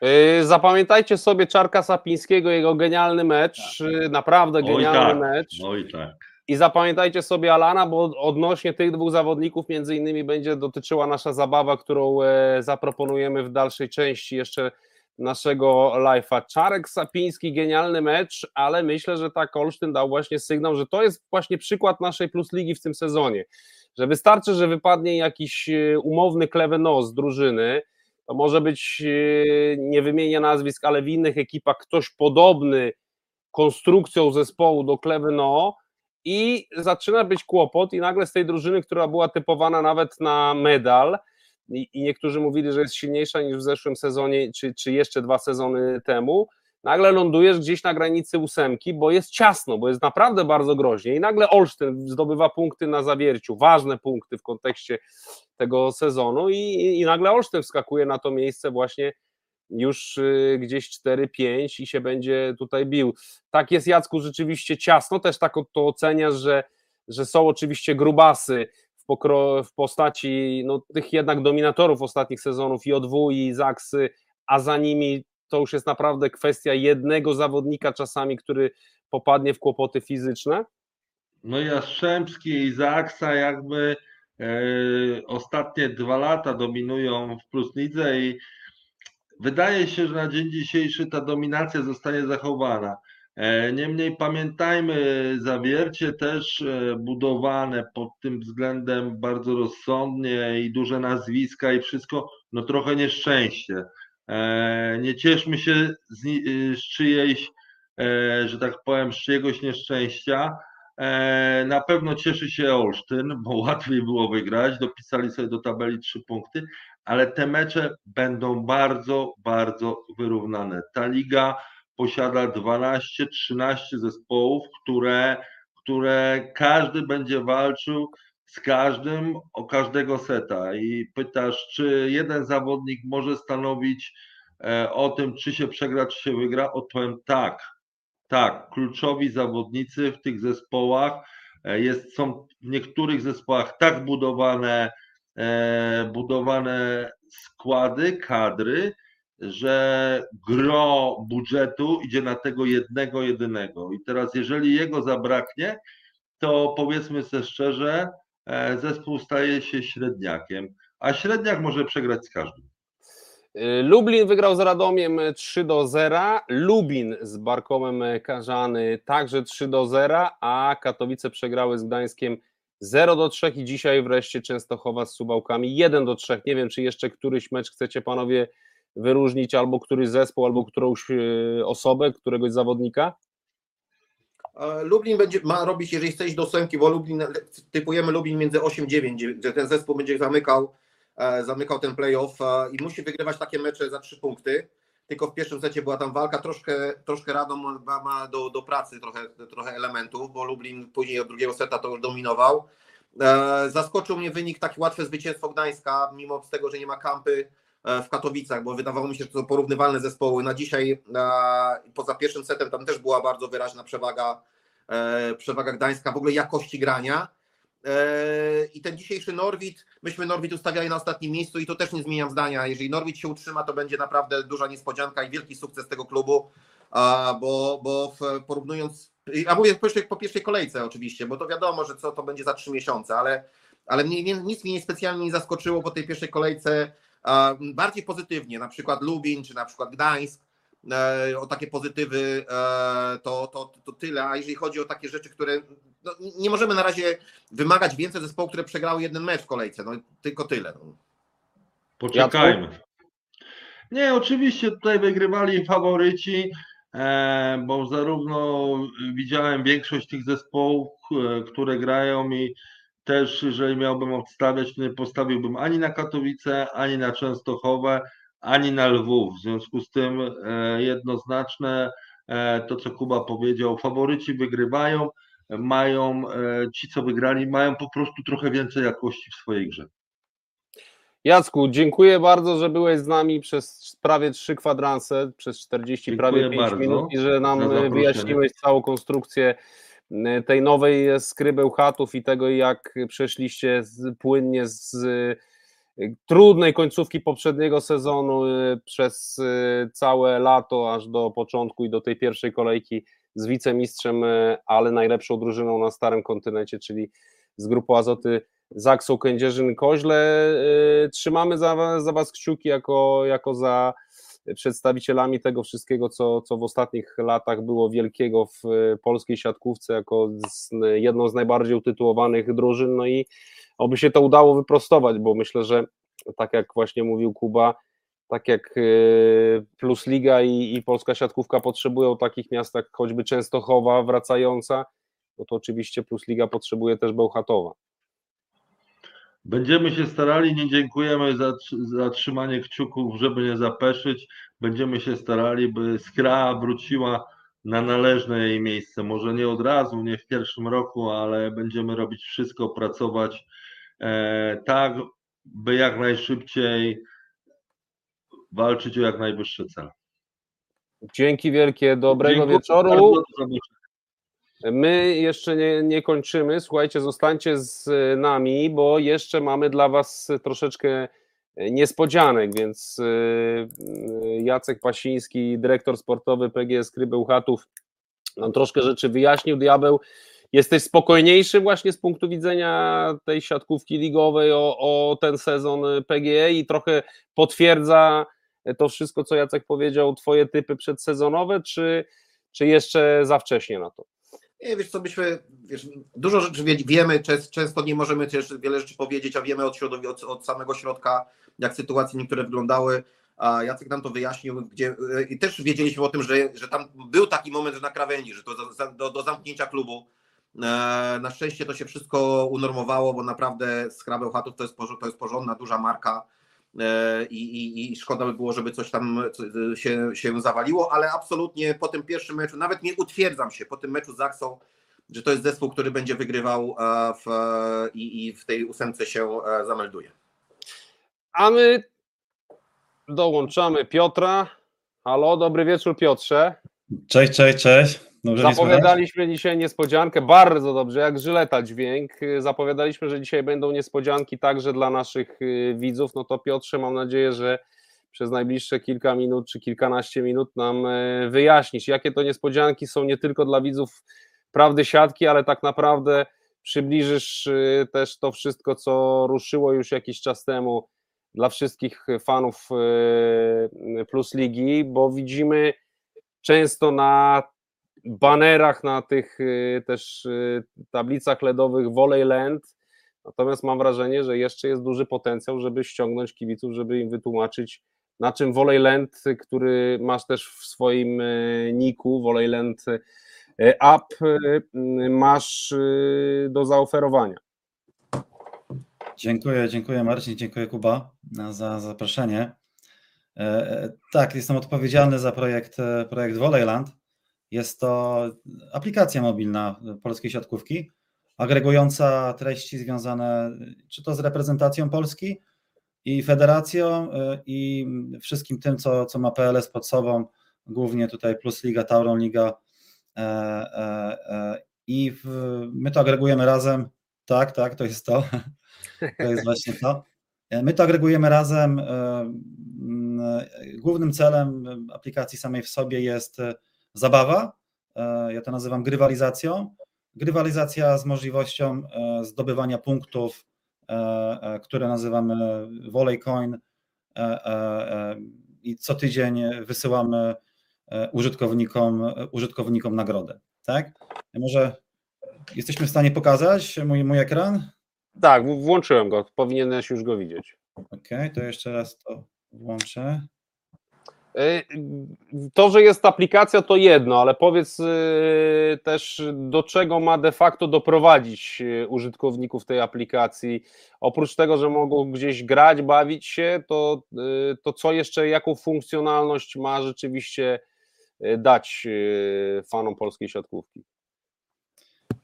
Yy, Zapamiętajcie sobie Czarka Sapińskiego, jego genialny mecz, yy, naprawdę Oj genialny tak, mecz. no i tak. I zapamiętajcie sobie Alana, bo odnośnie tych dwóch zawodników między innymi będzie dotyczyła nasza zabawa, którą e, zaproponujemy w dalszej części jeszcze naszego live'a. Czarek Sapiński, genialny mecz, ale myślę, że tak Olsztyn dał właśnie sygnał, że to jest właśnie przykład naszej plus ligi w tym sezonie, że wystarczy, że wypadnie jakiś e, umowny kleweno z drużyny, to może być, e, nie wymienię nazwisk, ale w innych ekipach ktoś podobny konstrukcją zespołu do Kleveno i zaczyna być kłopot i nagle z tej drużyny, która była typowana nawet na medal i, i niektórzy mówili, że jest silniejsza niż w zeszłym sezonie, czy, czy jeszcze dwa sezony temu, nagle lądujesz gdzieś na granicy ósemki, bo jest ciasno, bo jest naprawdę bardzo groźnie i nagle Olsztyn zdobywa punkty na zawierciu, ważne punkty w kontekście tego sezonu i, i, i nagle Olsztyn wskakuje na to miejsce właśnie już y, gdzieś 4-5 i się będzie tutaj bił. Tak jest Jacku rzeczywiście ciasno, też tak to oceniasz, że, że są oczywiście grubasy w, pokro, w postaci no, tych jednak dominatorów ostatnich sezonów i ODW i Zaksy, a za nimi to już jest naprawdę kwestia jednego zawodnika czasami, który popadnie w kłopoty fizyczne? No Jastrzębski i Zaksa jakby e, ostatnie dwa lata dominują w Plus Lidze i wydaje się, że na dzień dzisiejszy ta dominacja zostanie zachowana. E, niemniej pamiętajmy, zawiercie też e, budowane pod tym względem bardzo rozsądnie i duże nazwiska i wszystko, no trochę nieszczęście. E, nie cieszmy się z, z czyjejś, że tak powiem, z czyjegoś nieszczęścia. Na pewno cieszy się Olsztyn, bo łatwiej było wygrać, dopisali sobie do tabeli trzy punkty, ale te mecze będą bardzo, bardzo wyrównane. Ta liga posiada 12-13 zespołów, które, które każdy będzie walczył z każdym o każdego seta. I pytasz, czy jeden zawodnik może stanowić e, o tym, czy się przegra, czy się wygra? Odpowiem tak. Tak, kluczowi zawodnicy w tych zespołach e, jest, są w niektórych zespołach tak budowane, budowane składy, kadry, że gro budżetu idzie na tego jednego, jedynego. I teraz, jeżeli jego zabraknie, to powiedzmy sobie szczerze, e, zespół staje się średniakiem, a średniak może przegrać z każdym. Y, Lublin wygrał z Radomiem 3 do 0, Lubin z Barkomem Karzany także 3 do 0, a Katowice przegrały z Gdańskiem 0 do 3 i dzisiaj wreszcie Częstochowa z Suwałkami 1 do 3. Nie wiem, czy jeszcze któryś mecz chcecie panowie wyróżnić albo któryś zespół, albo którąś e, osobę, któregoś zawodnika? E, Lublin będzie, ma robić, jeżeli chce iść do ósemki, bo Lublin, typujemy Lublin między 8-9, że ten zespół będzie zamykał, e, zamykał ten playoff i musi wygrywać takie mecze za trzy punkty. Tylko w pierwszym secie była tam walka, troszkę, troszkę Radom ma, do, do pracy trochę, trochę elementów, bo Lublin później od drugiego seta to już dominował. Zaskoczył mnie wynik, taki łatwe zwycięstwo Gdańska, mimo tego, że nie ma kampy E, w Katowicach, bo wydawało mi się, że to porównywalne zespoły. Na dzisiaj, poza pierwszym setem, tam też była bardzo wyraźna przewaga, e, przewaga Gdańska, w ogóle jakości grania. E, I ten dzisiejszy Norwid, myśmy Norwid ustawiali na ostatnim miejscu i to też nie zmieniam zdania. Jeżeli Norwid się utrzyma, to będzie naprawdę duża niespodzianka i wielki sukces tego klubu, bo, bo porównując, a mówię po pierwszej kolejce oczywiście, bo to wiadomo, że co to będzie za trzy miesiące, ale, ale mnie, nic mnie specjalnie nie zaskoczyło po tej pierwszej kolejce bardziej pozytywnie, na przykład Lubin czy na przykład Gdańsk, e, o takie pozytywy e, to, to, to tyle, a jeżeli chodzi o takie rzeczy, które no, nie możemy na razie wymagać więcej zespołów, które przegrały jeden mecz w kolejce, no tylko tyle. No. Poczekajmy. Nie, oczywiście tutaj wygrywali faworyci, e, bo zarówno widziałem większość tych zespołów, które grają i też jeżeli miałbym obstawiać, to nie postawiłbym ani na Katowice, ani na Częstochowę, ani na Lwów. W związku z tym e, jednoznaczne e, to, co Kuba powiedział, faworyci wygrywają, mają, e, ci co wygrali, mają po prostu trochę więcej jakości w swojej grze. Jacku, dziękuję bardzo, że byłeś z nami przez prawie trzy kwadranse, przez 40 dziękuję prawie 5 bardzo minut i że nam wyjaśniłeś całą konstrukcję Y, tej nowej skrybeł chatów i tego, jak przeszliście płynnie z trudnej końcówki poprzedniego sezonu przez całe lato, aż do początku i do tej pierwszej kolejki z wicemistrzem, ale najlepszą drużyną na starym kontynencie, czyli z grupą Azoty Zaksą Kędzierzyn-Koźle. Trzymamy za, za Was kciuki jako, jako za przedstawicielami tego wszystkiego, co, co w ostatnich latach było wielkiego w e, polskiej siatkówce, jako jedną z najbardziej utytułowanych drużyn. No i oby się to udało wyprostować, bo myślę, że tak jak właśnie mówił Kuba, tak jak e, Plus Liga i, i polska siatkówka potrzebują takich miast jak choćby Częstochowa wracająca, no to oczywiście Plus Liga potrzebuje też Bełchatowa. Będziemy się starali, nie dziękujemy za, za trzymanie kciuków, żeby nie zapeszyć. Będziemy się starali, by Skra wróciła na należne jej miejsce. Może nie od razu, nie w pierwszym roku, ale będziemy robić wszystko, pracować e, tak, by jak najszybciej walczyć o jak najwyższe cele. Dzięki wielkie, dobrego Dziękuję wieczoru. My jeszcze nie, nie kończymy. Słuchajcie, zostańcie z nami, bo jeszcze mamy dla Was troszeczkę niespodzianek, więc y, Jacek Pasiński, dyrektor sportowy PGS Krybeł Chatów, nam troszkę rzeczy wyjaśnił. Diabeł jesteś spokojniejszy właśnie z punktu widzenia tej siatkówki ligowej o, o ten sezon PGE i trochę potwierdza to wszystko, co Jacek powiedział, twoje typy przedsezonowe, czy, czy jeszcze za wcześnie na to? Nie, wiesz co, byśmy, wiesz, dużo rzeczy wiemy, często nie możemy też wiele rzeczy powiedzieć, a wiemy od, od, od samego środka, jak sytuacje niektóre wyglądały, a Jacek nam to wyjaśnił, gdzie i też wiedzieliśmy o tym, że, że tam był taki moment na krawędzi, że to do, do, do zamknięcia klubu. E, na szczęście to się wszystko unormowało, bo naprawdę Scrabble Hatów to jest, to jest porządna, duża marka i, i, i szkoda by było, żeby coś tam się, się zawaliło, ale absolutnie po tym pierwszym meczu, nawet nie utwierdzam się po tym meczu z Zaksą, że to jest zespół, który będzie wygrywał e, w, i, i w tej ósemce się zamelduje. A my dołączamy Piotra. Halo, dobry wieczór Piotrze. Cześć, cześć, cześć. Dobrze Zapowiadaliśmy dzisiaj niespodziankę, bardzo dobrze, jak żyleta dźwięk. Zapowiadaliśmy, że dzisiaj będą niespodzianki także dla naszych y, widzów. No to Piotrze, mam nadzieję, że przez najbliższe kilka minut czy kilkanaście minut nam y, wyjaśnisz, jakie to niespodzianki są nie tylko dla widzów prawdy siatki, ale tak naprawdę przybliżysz y, też to wszystko, co ruszyło już jakiś czas temu dla wszystkich fanów e, Plus Ligi, bo widzimy często na banerach, na tych e, też e, tablicach LEDowych Volleyland, natomiast mam wrażenie, że jeszcze jest duży potencjał, żeby ściągnąć kibiców, żeby im wytłumaczyć, na czym Volleyland, który masz też w swoim niku, Volleyland App, masz do zaoferowania. Dziękuję, dziękuję Marcin, dziękuję Kuba za zaproszenie. E, e, tak, jestem odpowiedzialny za projekt, e, projekt Volleyland. Jest to aplikacja mobilna polskiej siatkówki, agregująca treści związane czy to z reprezentacją Polski i federacją i wszystkim tym, co, co ma PLS pod sobą, głównie tutaj Plus Liga, Tauron Liga i my to agregujemy razem, tak, tak, to jest to. To jest właśnie to. E, my to agregujemy razem. E, głównym celem aplikacji samej w sobie jest e, zabawa. Ja to nazywam grywalizacją. Grywalizacja z możliwością zdobywania punktów, które nazywamy Volley Coin i co tydzień wysyłamy użytkownikom, użytkownikom nagrodę. Tak? Może jesteśmy w stanie pokazać mój, mój ekran? Tak, włączyłem go, powinieneś już go widzieć. Okej, okay, to jeszcze raz to włączę. E, to, że jest aplikacja, to jedno, ale powiedz e, też, do czego ma de facto doprowadzić e, użytkowników tej aplikacji. Oprócz tego, że mogą gdzieś grać, bawić się, to, to co jeszcze, jaką funkcjonalność ma rzeczywiście dać fanom polskiej siatkówki?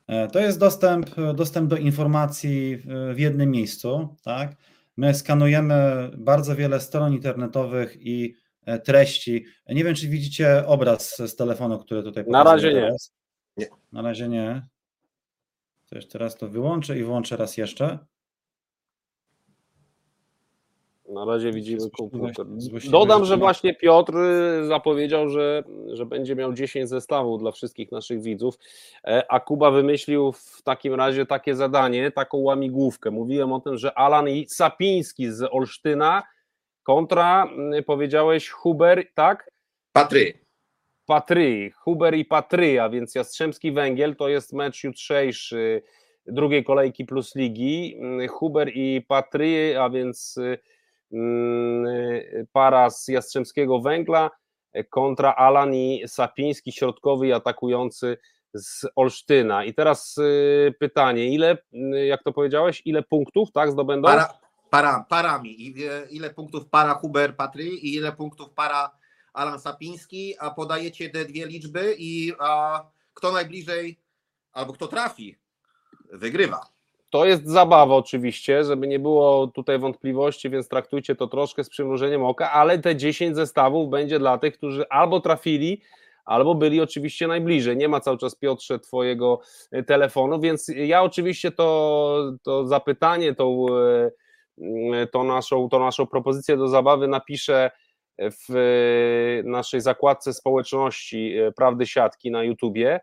E, to jest dostęp, dostęp do informacji w jednym miejscu. Tak? My skanujemy bardzo wiele stron internetowych i treści. Nie wiem, czy widzicie obraz z telefonu, który tutaj Na razie nie. nie. Na razie nie. To jeszcze raz to wyłączę i włączę raz jeszcze. Na razie widzimy komputer. Dodam, że właśnie Piotr y, zapowiedział, że, że będzie miał 10 zestawów dla wszystkich naszych widzów, e, a Kuba wymyślił w takim razie takie zadanie, taką łamigłówkę. Mówiłem o tym, że Alan Sapiński z Olsztyna kontra, y, powiedziałeś, Huber, tak? Patry. Patry, Huber i Patry, a więc Jastrzębski Węgiel to jest mecz jutrzejszy drugiej kolejki plus ligi. Y, Huber i Patry, a więc Mm, para z Jastrzębskiego Węgla kontra Alan i Sapiński, środkowy i atakujący z Olsztyna. I teraz y, pytanie, ile, y, jak to powiedziałeś, ile punktów tak zdobędą? Para, para, parami. Ile punktów para Huber Patry i ile punktów para Alan Sapiński, a podajecie te dwie liczby i a, kto najbliżej albo kto trafi, wygrywa. To jest zabawa oczywiście, żeby nie było tutaj wątpliwości, więc traktujcie to troszkę z przymrużeniem oka, ale te 10 zestawów będzie dla tych, którzy albo trafili, albo byli oczywiście najbliżej. Nie ma cały czas Piotrze Twojego e, telefonu, więc ja oczywiście to, to zapytanie, tą, e, to naszą, to naszą propozycję do zabawy napiszę w naszej zakładce społeczności e, Prawdy Siatki na YouTubie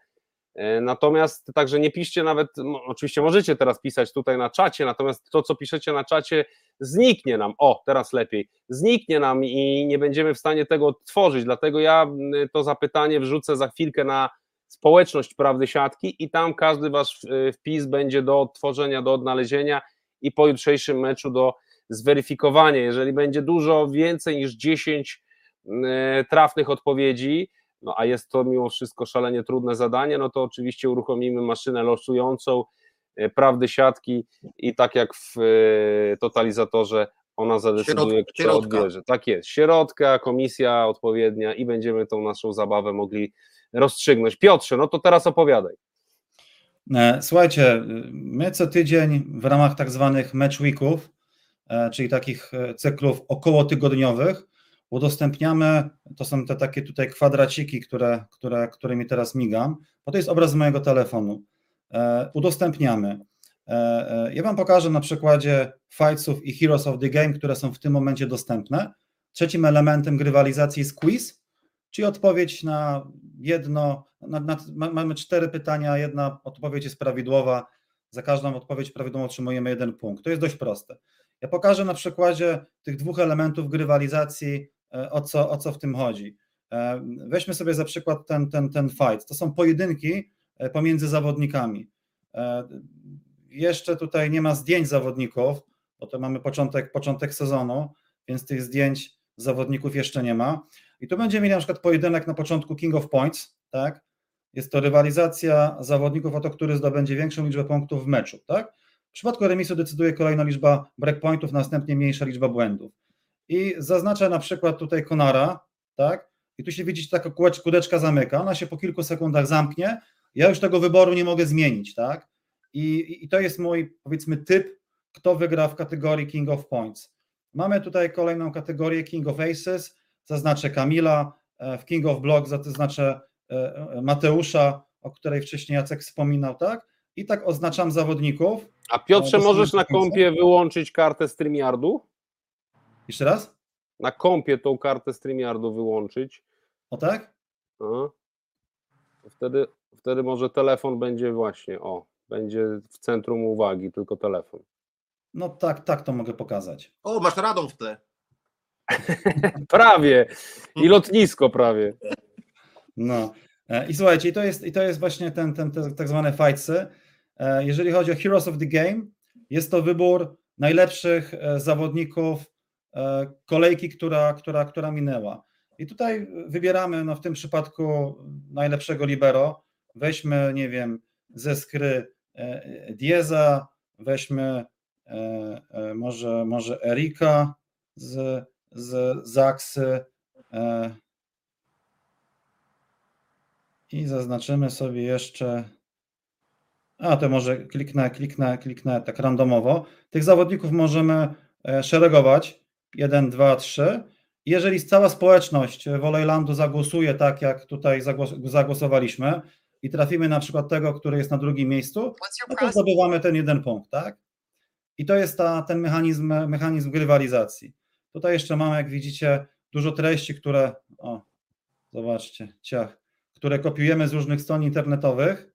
E, natomiast także nie piszcie nawet, oczywiście możecie teraz pisać tutaj na czacie, natomiast to, co piszecie na czacie, zniknie nam. O, teraz lepiej. Zniknie nam i nie będziemy w stanie tego odtworzyć. Dlatego ja to zapytanie wrzucę za chwilkę na społeczność Prawdy Siatki i tam każdy wasz wpis będzie do odtworzenia, do odnalezienia i po jutrzejszym meczu do zweryfikowania. Jeżeli będzie dużo więcej niż 10 e, trafnych odpowiedzi, no a jest to mimo wszystko szalenie trudne zadanie, no to oczywiście uruchomimy maszynę losującą e, prawdy siatki i tak jak w totalizatorze ona zadecyduje, Środka, kto odbierze. Tak jest, środka, komisja odpowiednia i będziemy tą naszą zabawę mogli rozstrzygnąć. Piotrze, no to teraz opowiadaj. E, Słuchajcie, my co tydzień w ramach tak zwanych match weeków, e, czyli takich e, cyklów okołotygodniowych, udostępniamy, to są te takie tutaj kwadraciki, które, które, którymi teraz migam, bo to jest obraz z mojego telefonu. Udostępniamy. Ja Wam pokażę na przykładzie Fightsów i Heroes of the Game, które są w tym momencie dostępne. Trzecim elementem grywalizacji jest quiz, czyli odpowiedź na jedno, na, na, mamy cztery pytania, jedna odpowiedź jest prawidłowa, za każdą odpowiedź prawidłową otrzymujemy jeden punkt. To jest dość proste. Ja pokażę na przykładzie tych dwóch elementów grywalizacji, o co, o co w tym chodzi. Weźmy sobie za przykład ten, ten, ten fight. To są pojedynki pomiędzy zawodnikami. Jeszcze tutaj nie ma zdjęć zawodników, bo to mamy początek, początek sezonu, więc tych zdjęć zawodników jeszcze nie ma. I tu będziemy mieli na przykład pojedynek na początku King of Points, tak? Jest to rywalizacja zawodników o to, który zdobędzie większą liczbę punktów w meczu, tak? W przypadku remisu decyduje kolejna liczba breakpointów, następnie mniejsza liczba błędów. I zaznaczę na przykład tutaj Konara, tak? I tu się widzicie, taka kudeczka zamyka, ona się po kilku sekundach zamknie, ja już tego wyboru nie mogę zmienić, tak? I, i to jest mój, powiedzmy, typ, kto wygra w kategorii King of Points. Mamy tutaj kolejną kategorię King of Aces, zaznaczę Kamila, e, w King of Block zaznaczę e, e, Mateusza, o której wcześniej Jacek wspominał, tak? I tak oznaczam zawodników. A Piotrze, możesz na kompie wyłączyć kartę StreamYardu? Jeszcze raz? Na kompie tą kartę StreamYardu wyłączyć. O tak? A. Wtedy, wtedy może telefon będzie właśnie, o, będzie w centrum uwagi, tylko telefon. No tak, tak to mogę pokazać. O, masz radą w tle. prawie. I lotnisko prawie. No. I słuchajcie, i to jest, i to jest właśnie ten, ten, ten tak zwane fightsy. Jeżeli chodzi o Heroes of the Game, jest to wybór najlepszych zawodników kolejki, która, która, która minęła. I tutaj wybieramy no, w tym przypadku najlepszego libero. Weźmy, nie wiem, ze skry Dieza, weźmy może, może Erika z, z Zaksy i zaznaczymy sobie jeszcze a to może kliknę, kliknę, kliknę tak randomowo. Tych zawodników możemy szeregować 1, 2, 3. Jeżeli cała społeczność Wolejlandu zagłosuje tak, jak tutaj zagłos zagłosowaliśmy i trafimy na przykład tego, który jest na drugim miejscu, no to zdobywamy ten jeden punkt, tak? I to jest ta, ten mechanizm, mechanizm grywalizacji. Tutaj jeszcze mamy, jak widzicie, dużo treści, które, o, zobaczcie, ciach, które kopiujemy z różnych stron internetowych.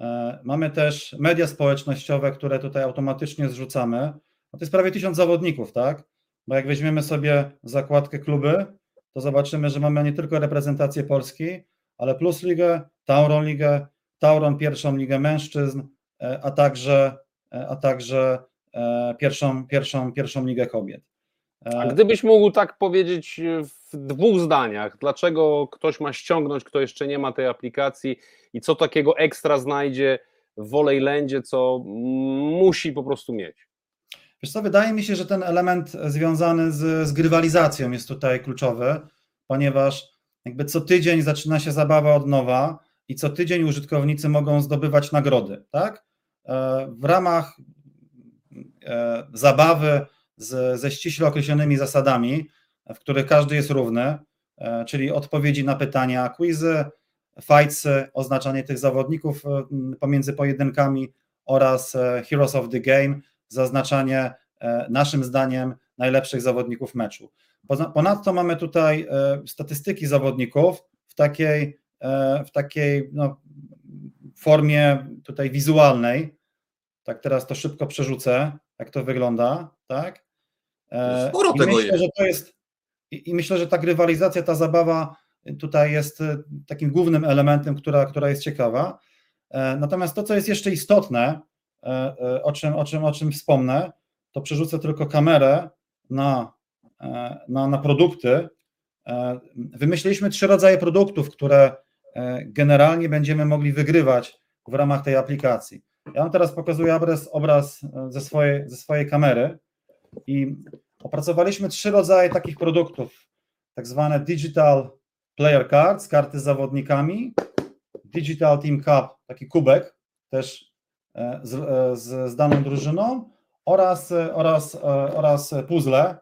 E, mamy też media społecznościowe, które tutaj automatycznie zrzucamy. To jest prawie tysiąc zawodników, tak? Bo jak weźmiemy sobie zakładkę kluby, to zobaczymy, że mamy nie tylko reprezentację Polski, ale Plus Ligę, Tauron Ligę, Tauron pierwszą ligę mężczyzn, e, a także, e, a także pierwszą, pierwszą, pierwszą ligę kobiet. A gdybyś mógł tak powiedzieć w dwóch zdaniach, dlaczego ktoś ma ściągnąć, kto jeszcze nie ma tej aplikacji i co takiego ekstra znajdzie w Wolejlandzie, co musi po prostu mieć? Wiesz co, wydaje mi się, że ten element związany z, z grywalizacją jest tutaj kluczowy, ponieważ jakby co tydzień zaczyna się zabawa od nowa i co tydzień użytkownicy mogą zdobywać nagrody, tak? W ramach zabawy z, ze ściśle określonymi zasadami, w których każdy jest równy, czyli odpowiedzi na pytania, quizy, fightsy, oznaczanie tych zawodników pomiędzy pojedynkami oraz Heroes of the Game, zaznaczanie naszym zdaniem najlepszych zawodników meczu. Ponadto mamy tutaj statystyki zawodników w takiej, w takiej no, formie tutaj wizualnej. Tak, teraz to szybko przerzucę, jak to wygląda, tak? E, Sporo I tego myślę, jest. że to jest. I, myślę, że ta grywalizacja, ta zabawa tutaj jest e, takim głównym elementem, która, która jest ciekawa. E, Natomiast to, co jest jeszcze istotne, e, e, o czym, o czym, o czym wspomnę, to przerzucę tylko kamerę na, e, na, na produkty. E, Wymyśliliśmy trzy rodzaje produktów, które e, generalnie będziemy mogli wygrywać w ramach tej aplikacji. Ja wam teraz pokazuję obraz, obraz e, ze, swojej, ze swojej kamery i opracowaliśmy trzy rodzaje takich produktów, tak zwane Digital Player Cards, karty z zawodnikami, Digital Team Cup, taki kubek też e, z, e, z, z daną drużyną oraz, e, oraz, oraz puzzle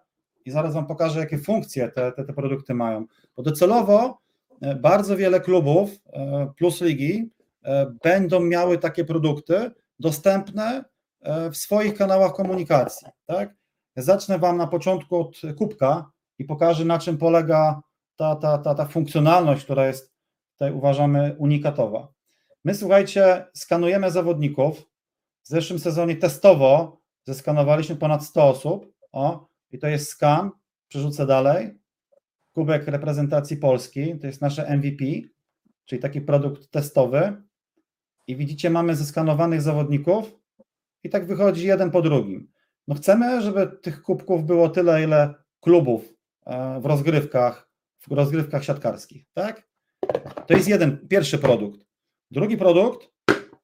i zaraz Wam pokażę, jakie funkcje te, te, te produkty mają. Bo docelowo bardzo wiele klubów plus ligi będą miały takie produkty dostępne w swoich kanałach komunikacji. Tak? Zacznę Wam na początku od kubka i pokażę, na czym polega ta, ta, ta, ta funkcjonalność, która jest tutaj uważamy unikatowa. My, słuchajcie, skanujemy zawodników. W zeszłym sezonie testowo zeskanowaliśmy ponad 100 osób. O, i to jest skan. Przerzucę dalej. Kubek reprezentacji Polski. To jest nasze MVP, czyli taki produkt testowy. I widzicie, mamy zeskanowanych zawodników i tak wychodzi jeden po drugim. No chcemy, żeby tych kubków było tyle, ile klubów e, w rozgrywkach, w rozgrywkach siatkarskich, tak? To jest jeden, pierwszy produkt. Drugi produkt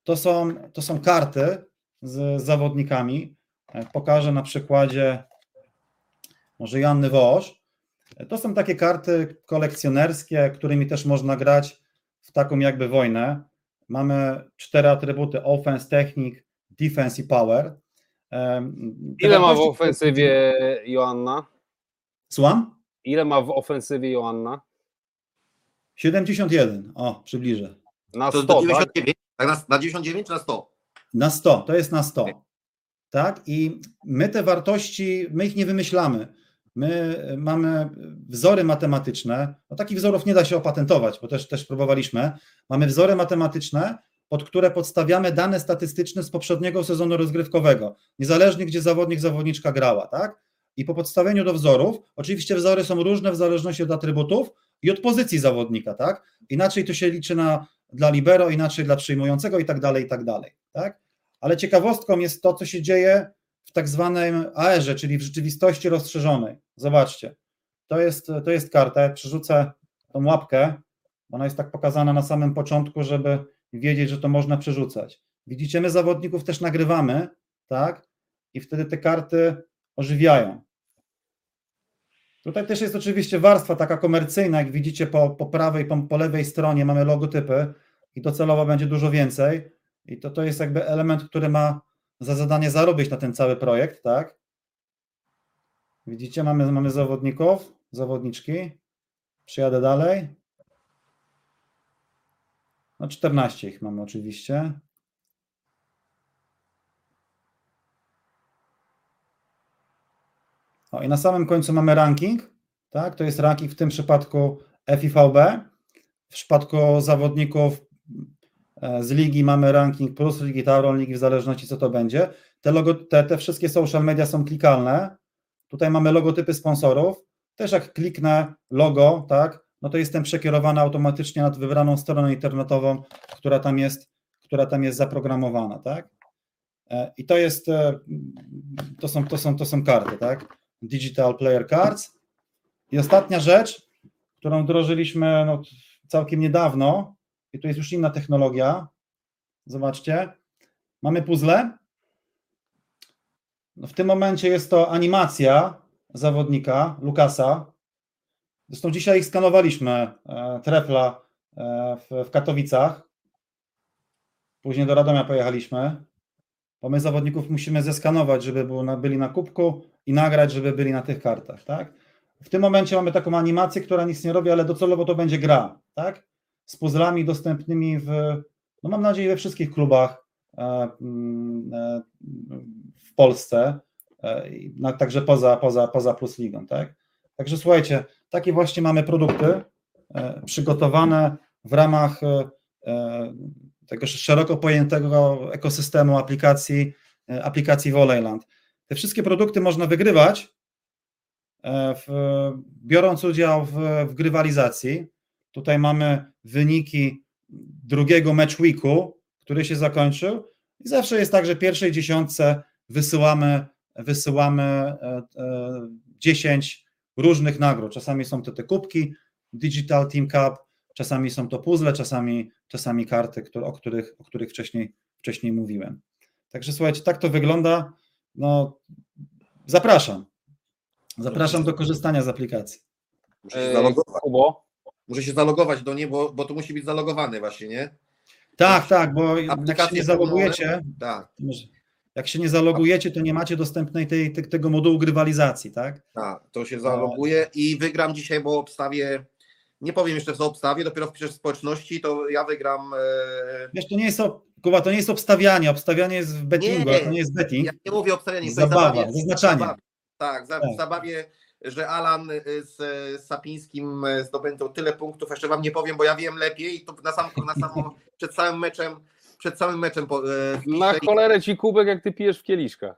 to są, to są karty z, zawodnikami. E, Pokażę na przykładzie może Janny Wosz. To są takie karty kolekcjonerskie, którymi też można grać w taką jakby wojnę. Mamy cztery atrybuty: offense, technik, defense i power. Ile ma w ofensywie Joanna? Słucham? Ile ma w ofensywie Joanna? 71. O, przybliżę. Na To 100, do tak? 99? Tak na, na 99 czy na 100? Na 100, to jest na 100. Tak? I my te wartości, my ich nie wymyślamy. My mamy wzory matematyczne. No takich wzorów nie da się opatentować, bo też, też próbowaliśmy. Mamy wzory matematyczne, pod które podstawiamy dane statystyczne z poprzedniego sezonu rozgrywkowego, niezależnie gdzie zawodnik, zawodniczka grała, tak? I po podstawieniu do wzorów, oczywiście wzory są różne w zależności od atrybutów i od pozycji zawodnika, tak? Inaczej to się liczy na, dla libero, inaczej dla przyjmującego i tak dalej, i tak dalej, tak? Ale ciekawostką jest to, co się dzieje w tak zwanym AR-ze, czyli w rzeczywistości rozszerzonej. Zobaczcie, to jest, to jest karta, przerzucę tą łapkę, ona jest tak pokazana na samym początku, żeby wiedzieć, że to można przerzucać. Widzicie, my zawodników też nagrywamy, tak? I wtedy te karty ożywiają. Tutaj też jest oczywiście warstwa taka komercyjna, jak widzicie po, po prawej, po, po lewej stronie mamy logotypy i docelowo będzie dużo więcej. I to, to jest jakby element, który ma za zadanie zarobić na ten cały projekt, tak? Widzicie, mamy, mamy zawodników, zawodniczki. Przyjadę dalej. No 14 ich mamy oczywiście. O, i na samym końcu mamy ranking, tak? To jest ranking w tym przypadku FIVB. W przypadku zawodników e, z ligi mamy ranking plus ligi Tauron, ligi w zależności co to będzie. Te, logo, te, te wszystkie social media są klikalne. Tutaj mamy logotypy sponsorów. Też jak kliknę logo, tak, no to jestem przekierowany automatycznie na wybraną stronę internetową, która tam jest, która tam jest zaprogramowana, tak? E, I to jest, e, to są, to są, to są karty, tak? Digital Player Cards. I ostatnia rzecz, którą wdrożyliśmy no, całkiem niedawno, i tu jest już inna technologia. Zobaczcie, mamy puzzle. No w tym momencie jest to animacja zawodnika, Lukasa. Zresztą dzisiaj skanowaliśmy, e, trefla e, w, Katowicach. Później do Radomia pojechaliśmy, bo my zawodników musimy zeskanować, żeby byli na kubku i nagrać, żeby byli na tych kartach, tak? W tym momencie mamy taką animację, która nic nie robi, ale docelowo to będzie gra, tak? Z puzzlami dostępnymi w, no mam nadzieję, we wszystkich klubach e, mm, w Polsce, także poza, poza, poza Plus Ligą, tak? Także słuchajcie, takie właśnie mamy produkty e, przygotowane w ramach e, e, tego szeroko pojętego ekosystemu aplikacji, aplikacji Volleyland. Te wszystkie produkty można wygrywać, w, biorąc udział w, w grywalizacji. Tutaj mamy wyniki drugiego match weeku, który się zakończył. I zawsze jest tak, że pierwszej dziesiątce wysyłamy, wysyłamy e, e, 10 różnych nagród. Czasami są to te kubki Digital Team Cup, czasami są to puzzle, czasami, czasami karty, które, o, których, o których wcześniej, wcześniej mówiłem. Także słuchajcie, tak to wygląda. No, zapraszam. Zapraszam do korzystania z aplikacji. Muszę się zalogować. Muszę się zalogować do niej, bo, bo to musi być zalogowany właśnie, nie? Tak, tak, bo jak się nie zalogujecie, Tak, może- jak się nie zalogujecie, to nie macie dostępnej tej, tej, tego modułu grywalizacji, tak? tak, to się zaloguję i wygram dzisiaj, bo obstawię, nie powiem jeszcze co obstawię, dopiero w pierwszej społeczności to ja wygram, e, Wiesz, to nie jest, Kuba, to nie jest obstawianie, obstawianie jest w bettingu, Nie. to nie jest betting. ja nie mówię o obstawianiu, to Zabawa, jest zabawie, zaznaczanie. zabawie. Tak, Tak. w zabawie, że Alan y, z, z Sapińskim y, zdobędą tyle punktów, jeszcze wam nie powiem, bo ja wiem lepiej i to na sam, na samo, przed całym meczem, przed całym meczem po, e, Na cholerę ci kubek, jak ty pijesz w kieliszkach.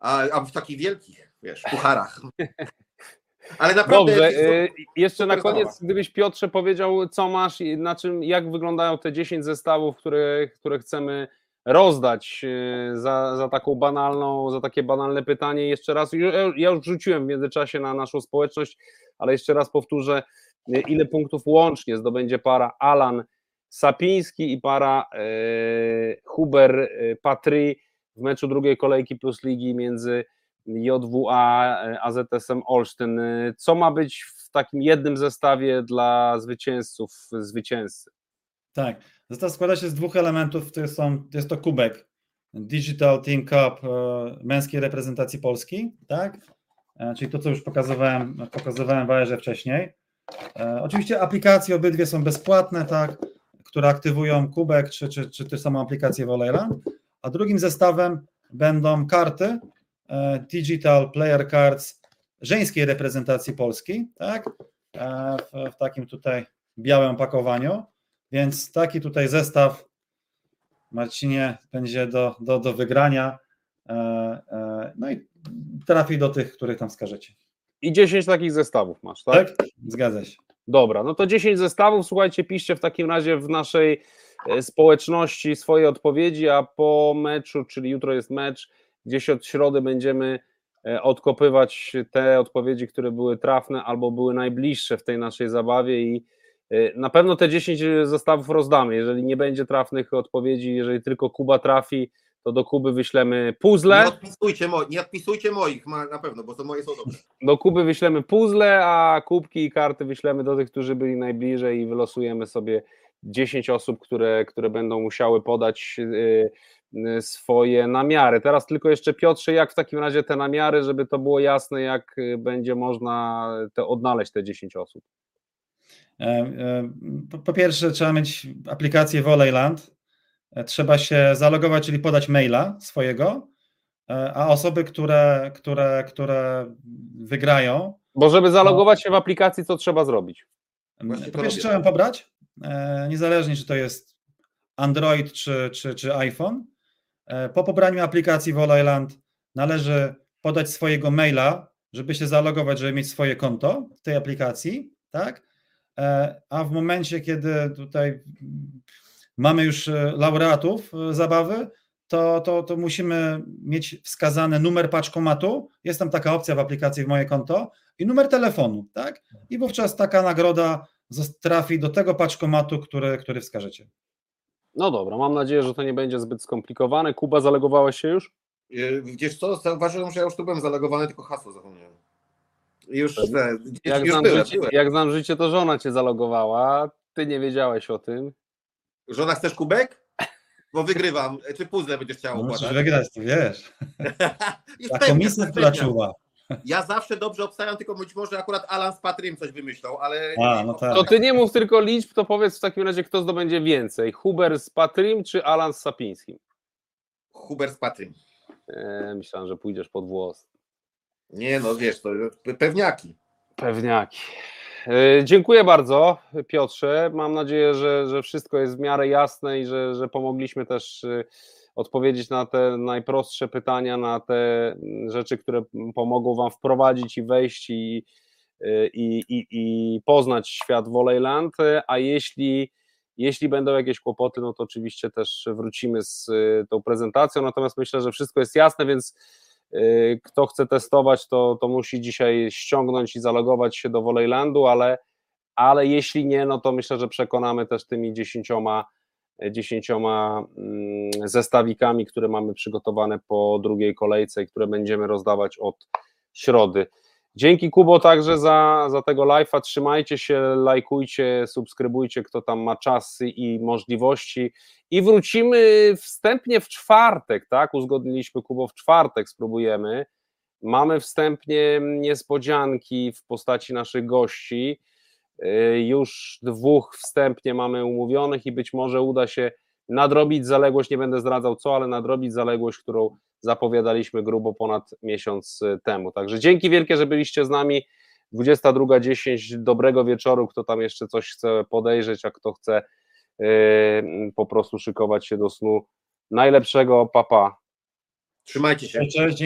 a, a w takich wielkich, wiesz, pucharach. Ale naprawdę Dobrze, jest to- y, jeszcze na koniec, gdybyś Piotrze powiedział, co masz i na czym, jak wyglądają te 10 zestawów, które, które chcemy rozdać y, za, za taką banalną, za takie banalne pytanie. Jeszcze raz, ja, już rzuciłem w międzyczasie na naszą społeczność, ale jeszcze raz powtórzę, y, ile punktów łącznie zdobędzie para Alan Sapiński i para y, Huber y, Patry w meczu drugiej kolejki plus ligi między JWA, e, AZS-em Olsztyn. Co ma być w takim jednym zestawie dla zwycięzców, zwycięzcy? Tak. Zestaw składa się z dwóch elementów. To jest to kubek Digital Team Cup e, męskiej reprezentacji Polski, tak? E, Czyli to, co już pokazywałem, pokazywałem w wcześniej. E, Oczywiście aplikacje obydwie są bezpłatne, tak? Które aktywują kubek, czy, czy, czy też samą aplikację Voleyland. A drugim zestawem będą karty e, Digital Player Cards żeńskiej reprezentacji Polski, tak? E, W, w takim tutaj białym opakowaniu. Więc taki tutaj zestaw, Marcinie, będzie do, do, do wygrania. E, No i trafi do tych, których tam wskażecie. I 10 takich zestawów masz, tak? Tak? Zgadza się. Dobra, no to 10 zestawów. Słuchajcie, piszcie w takim razie w naszej e, społeczności swoje odpowiedzi, a po meczu, czyli jutro jest mecz, gdzieś od środy będziemy e, odkopywać te odpowiedzi, które były trafne albo były najbliższe w tej naszej zabawie i e, na pewno te 10 zestawów rozdamy. Jeżeli nie będzie trafnych odpowiedzi, jeżeli tylko Kuba trafi, to do Kuby wyślemy nie puzzle. odpisujcie, mo- nie odpisujcie moich ma, na pewno, bo to moje są dobre. Do Kuby wyślemy puzzle, a kubki i karty wyślemy do tych, którzy byli najbliżej i wylosujemy sobie 10 osób, które, które będą musiały podać y, y, swoje namiary. Teraz tylko jeszcze Piotrze, jak w takim razie te namiary, żeby to było jasne, jak y, będzie można te, odnaleźć te 10 osób. E, e, Po, po pierwsze, trzeba mieć aplikację Volleyland. E, Trzeba się zalogować, czyli podać maila swojego, e, a osoby, które, które, które wygrają, Bo żeby zalogować się w aplikacji, co trzeba zrobić? Właśnie Po pierwsze trzeba ją pobrać, e, niezależnie czy to jest Android czy, czy, czy iPhone. Po pobraniu aplikacji Volleyland należy podać swojego maila, żeby się zalogować, żeby mieć swoje konto w tej aplikacji, tak? A w momencie, kiedy tutaj mamy już e, laureatów e, zabawy, to, to, to musimy mieć wskazany numer paczkomatu. Jest tam taka opcja w aplikacji w moje konto i numer telefonu, tak? I wówczas taka nagroda trafi do tego paczkomatu, który, który wskażecie. No dobra, mam nadzieję, że to nie będzie zbyt skomplikowane. Kuba, zalegowałeś się już? Y, Wiesz co, zauważyłem, że ja już tu byłem zalegowany, tylko hasło zapomniałem. Już, Jak już znam, byłem, życie, byłem. jak znam życie, to żona cię zalogowała, ty nie wiedziałeś o tym. Żona chcesz kubek? Bo wygrywam. Czy puzzle będziesz chciał Musisz układać? wygrać, to wiesz. Ta komisja, która czuwa. Ja zawsze dobrze obstawiam, tylko być może akurat Alan z Patrym coś wymyślał, ale... A, no tak. To ty nie mów tylko liczb, to powiedz w takim razie, kto zdobędzie więcej. Huber z Patrym czy Alan z Sapińskim? Huber z Patrym. E, myślałem, że pójdziesz pod włos. Nie no, wiesz, to pewniaki. Pewniaki. E, Dziękuję bardzo, Piotrze. Mam nadzieję, że, że wszystko jest w miarę jasne i że, że pomogliśmy też e, odpowiedzieć na te najprostsze pytania, na te mm, rzeczy, które pomogą Wam wprowadzić i wejść i, e, i, i, i poznać świat Volleyland. A jeśli, jeśli będą jakieś kłopoty, no to oczywiście też wrócimy z tą prezentacją. Natomiast myślę, że wszystko jest jasne, więc Kto chce testować, to, to musi dzisiaj ściągnąć i zalogować się do Volleylandu, ale, ale jeśli nie, no to myślę, że przekonamy też tymi dziesięcioma, dziesięcioma mm, zestawikami, które mamy przygotowane po drugiej kolejce i które będziemy rozdawać od środy. Dzięki Kubo także za, za tego live'a. Trzymajcie się, lajkujcie, subskrybujcie, kto tam ma czasy i możliwości. I wrócimy wstępnie w czwartek, tak? Uzgodniliśmy Kubo w czwartek, spróbujemy. Mamy wstępnie niespodzianki w postaci naszych gości. Yy, Już dwóch wstępnie mamy umówionych i być może uda się nadrobić zaległość, nie będę zdradzał co, ale nadrobić zaległość, którą zapowiadaliśmy grubo ponad miesiąc y, temu. Także dzięki wielkie, że byliście z nami. 22.10, dobrego wieczoru. Kto tam jeszcze coś chce podejrzeć, a kto chce yy, po prostu szykować się do snu. Najlepszego, papa. Trzymajcie się. Cześć,